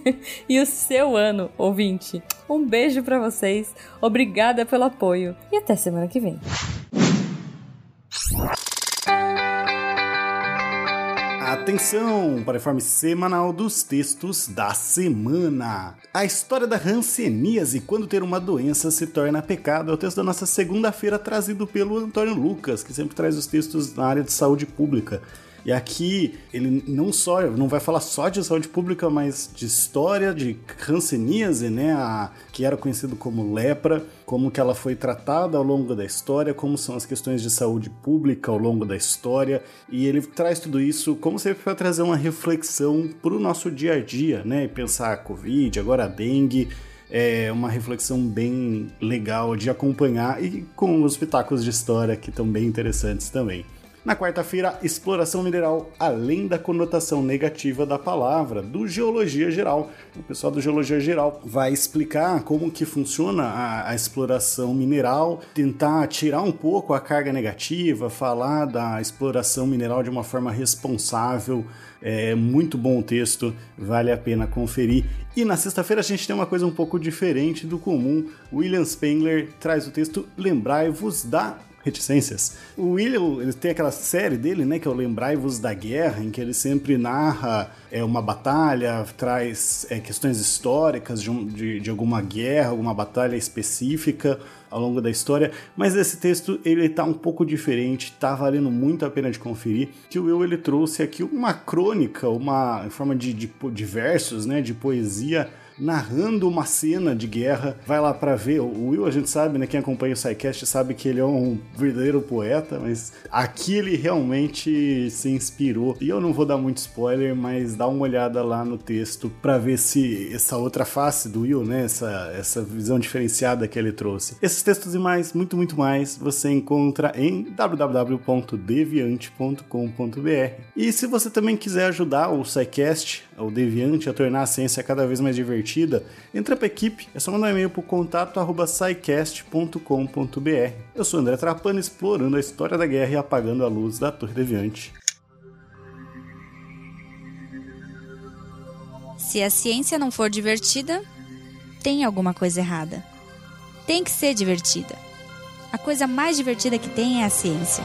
e o seu ano, ouvinte. Um beijo para vocês. Obrigada pelo apoio e até semana que vem. Atenção para o informe semanal dos textos da semana. A história da hanseníase quando ter uma doença se torna pecado é o texto da nossa segunda-feira trazido pelo Antônio Lucas, que sempre traz os textos na área de saúde pública. E aqui ele não só não vai falar só de saúde pública, mas de história de hanseníase, né, a, que era conhecido como lepra, como que ela foi tratada ao longo da história, como são as questões de saúde pública ao longo da história, e ele traz tudo isso como sempre para trazer uma reflexão para o nosso dia a dia, né, e pensar a Covid, agora a dengue, é uma reflexão bem legal de acompanhar e com os pitacos de história que estão bem interessantes também. Na quarta-feira, exploração mineral, além da conotação negativa da palavra, do Geologia Geral. O pessoal do Geologia Geral vai explicar como que funciona a, a exploração mineral, tentar tirar um pouco a carga negativa, falar da exploração mineral de uma forma responsável. É muito bom o texto, vale a pena conferir. E na sexta-feira a gente tem uma coisa um pouco diferente do comum. William Spengler traz o texto Lembrai-vos da reticências. O William, ele tem aquela série dele, né, que é o Lembrai-vos da Guerra, em que ele sempre narra é, uma batalha, traz é, questões históricas de, um, de, de alguma guerra, alguma batalha específica ao longo da história, mas esse texto ele tá um pouco diferente, tá valendo muito a pena de conferir, que o Will ele trouxe aqui uma crônica, uma forma de, de, de versos, né, de poesia narrando uma cena de guerra. Vai lá para ver. O Will, a gente sabe, né? Quem acompanha o SciCast sabe que ele é um verdadeiro poeta, mas aqui ele realmente se inspirou. E eu não vou dar muito spoiler, mas dá uma olhada lá no texto para ver se essa outra face do Will, né? Essa, essa visão diferenciada que ele trouxe. Esses textos e mais, muito, muito mais, você encontra em www.deviante.com.br. E se você também quiser ajudar o SciCast, o Deviante, a tornar a ciência cada vez mais divertida, divertida, entra pra equipe, é só mandar um e-mail pro contato arroba Eu sou André Trapani, explorando a história da guerra e apagando a luz da Torre Deviante. Se a ciência não for divertida, tem alguma coisa errada. Tem que ser divertida. A coisa mais divertida que tem é a ciência.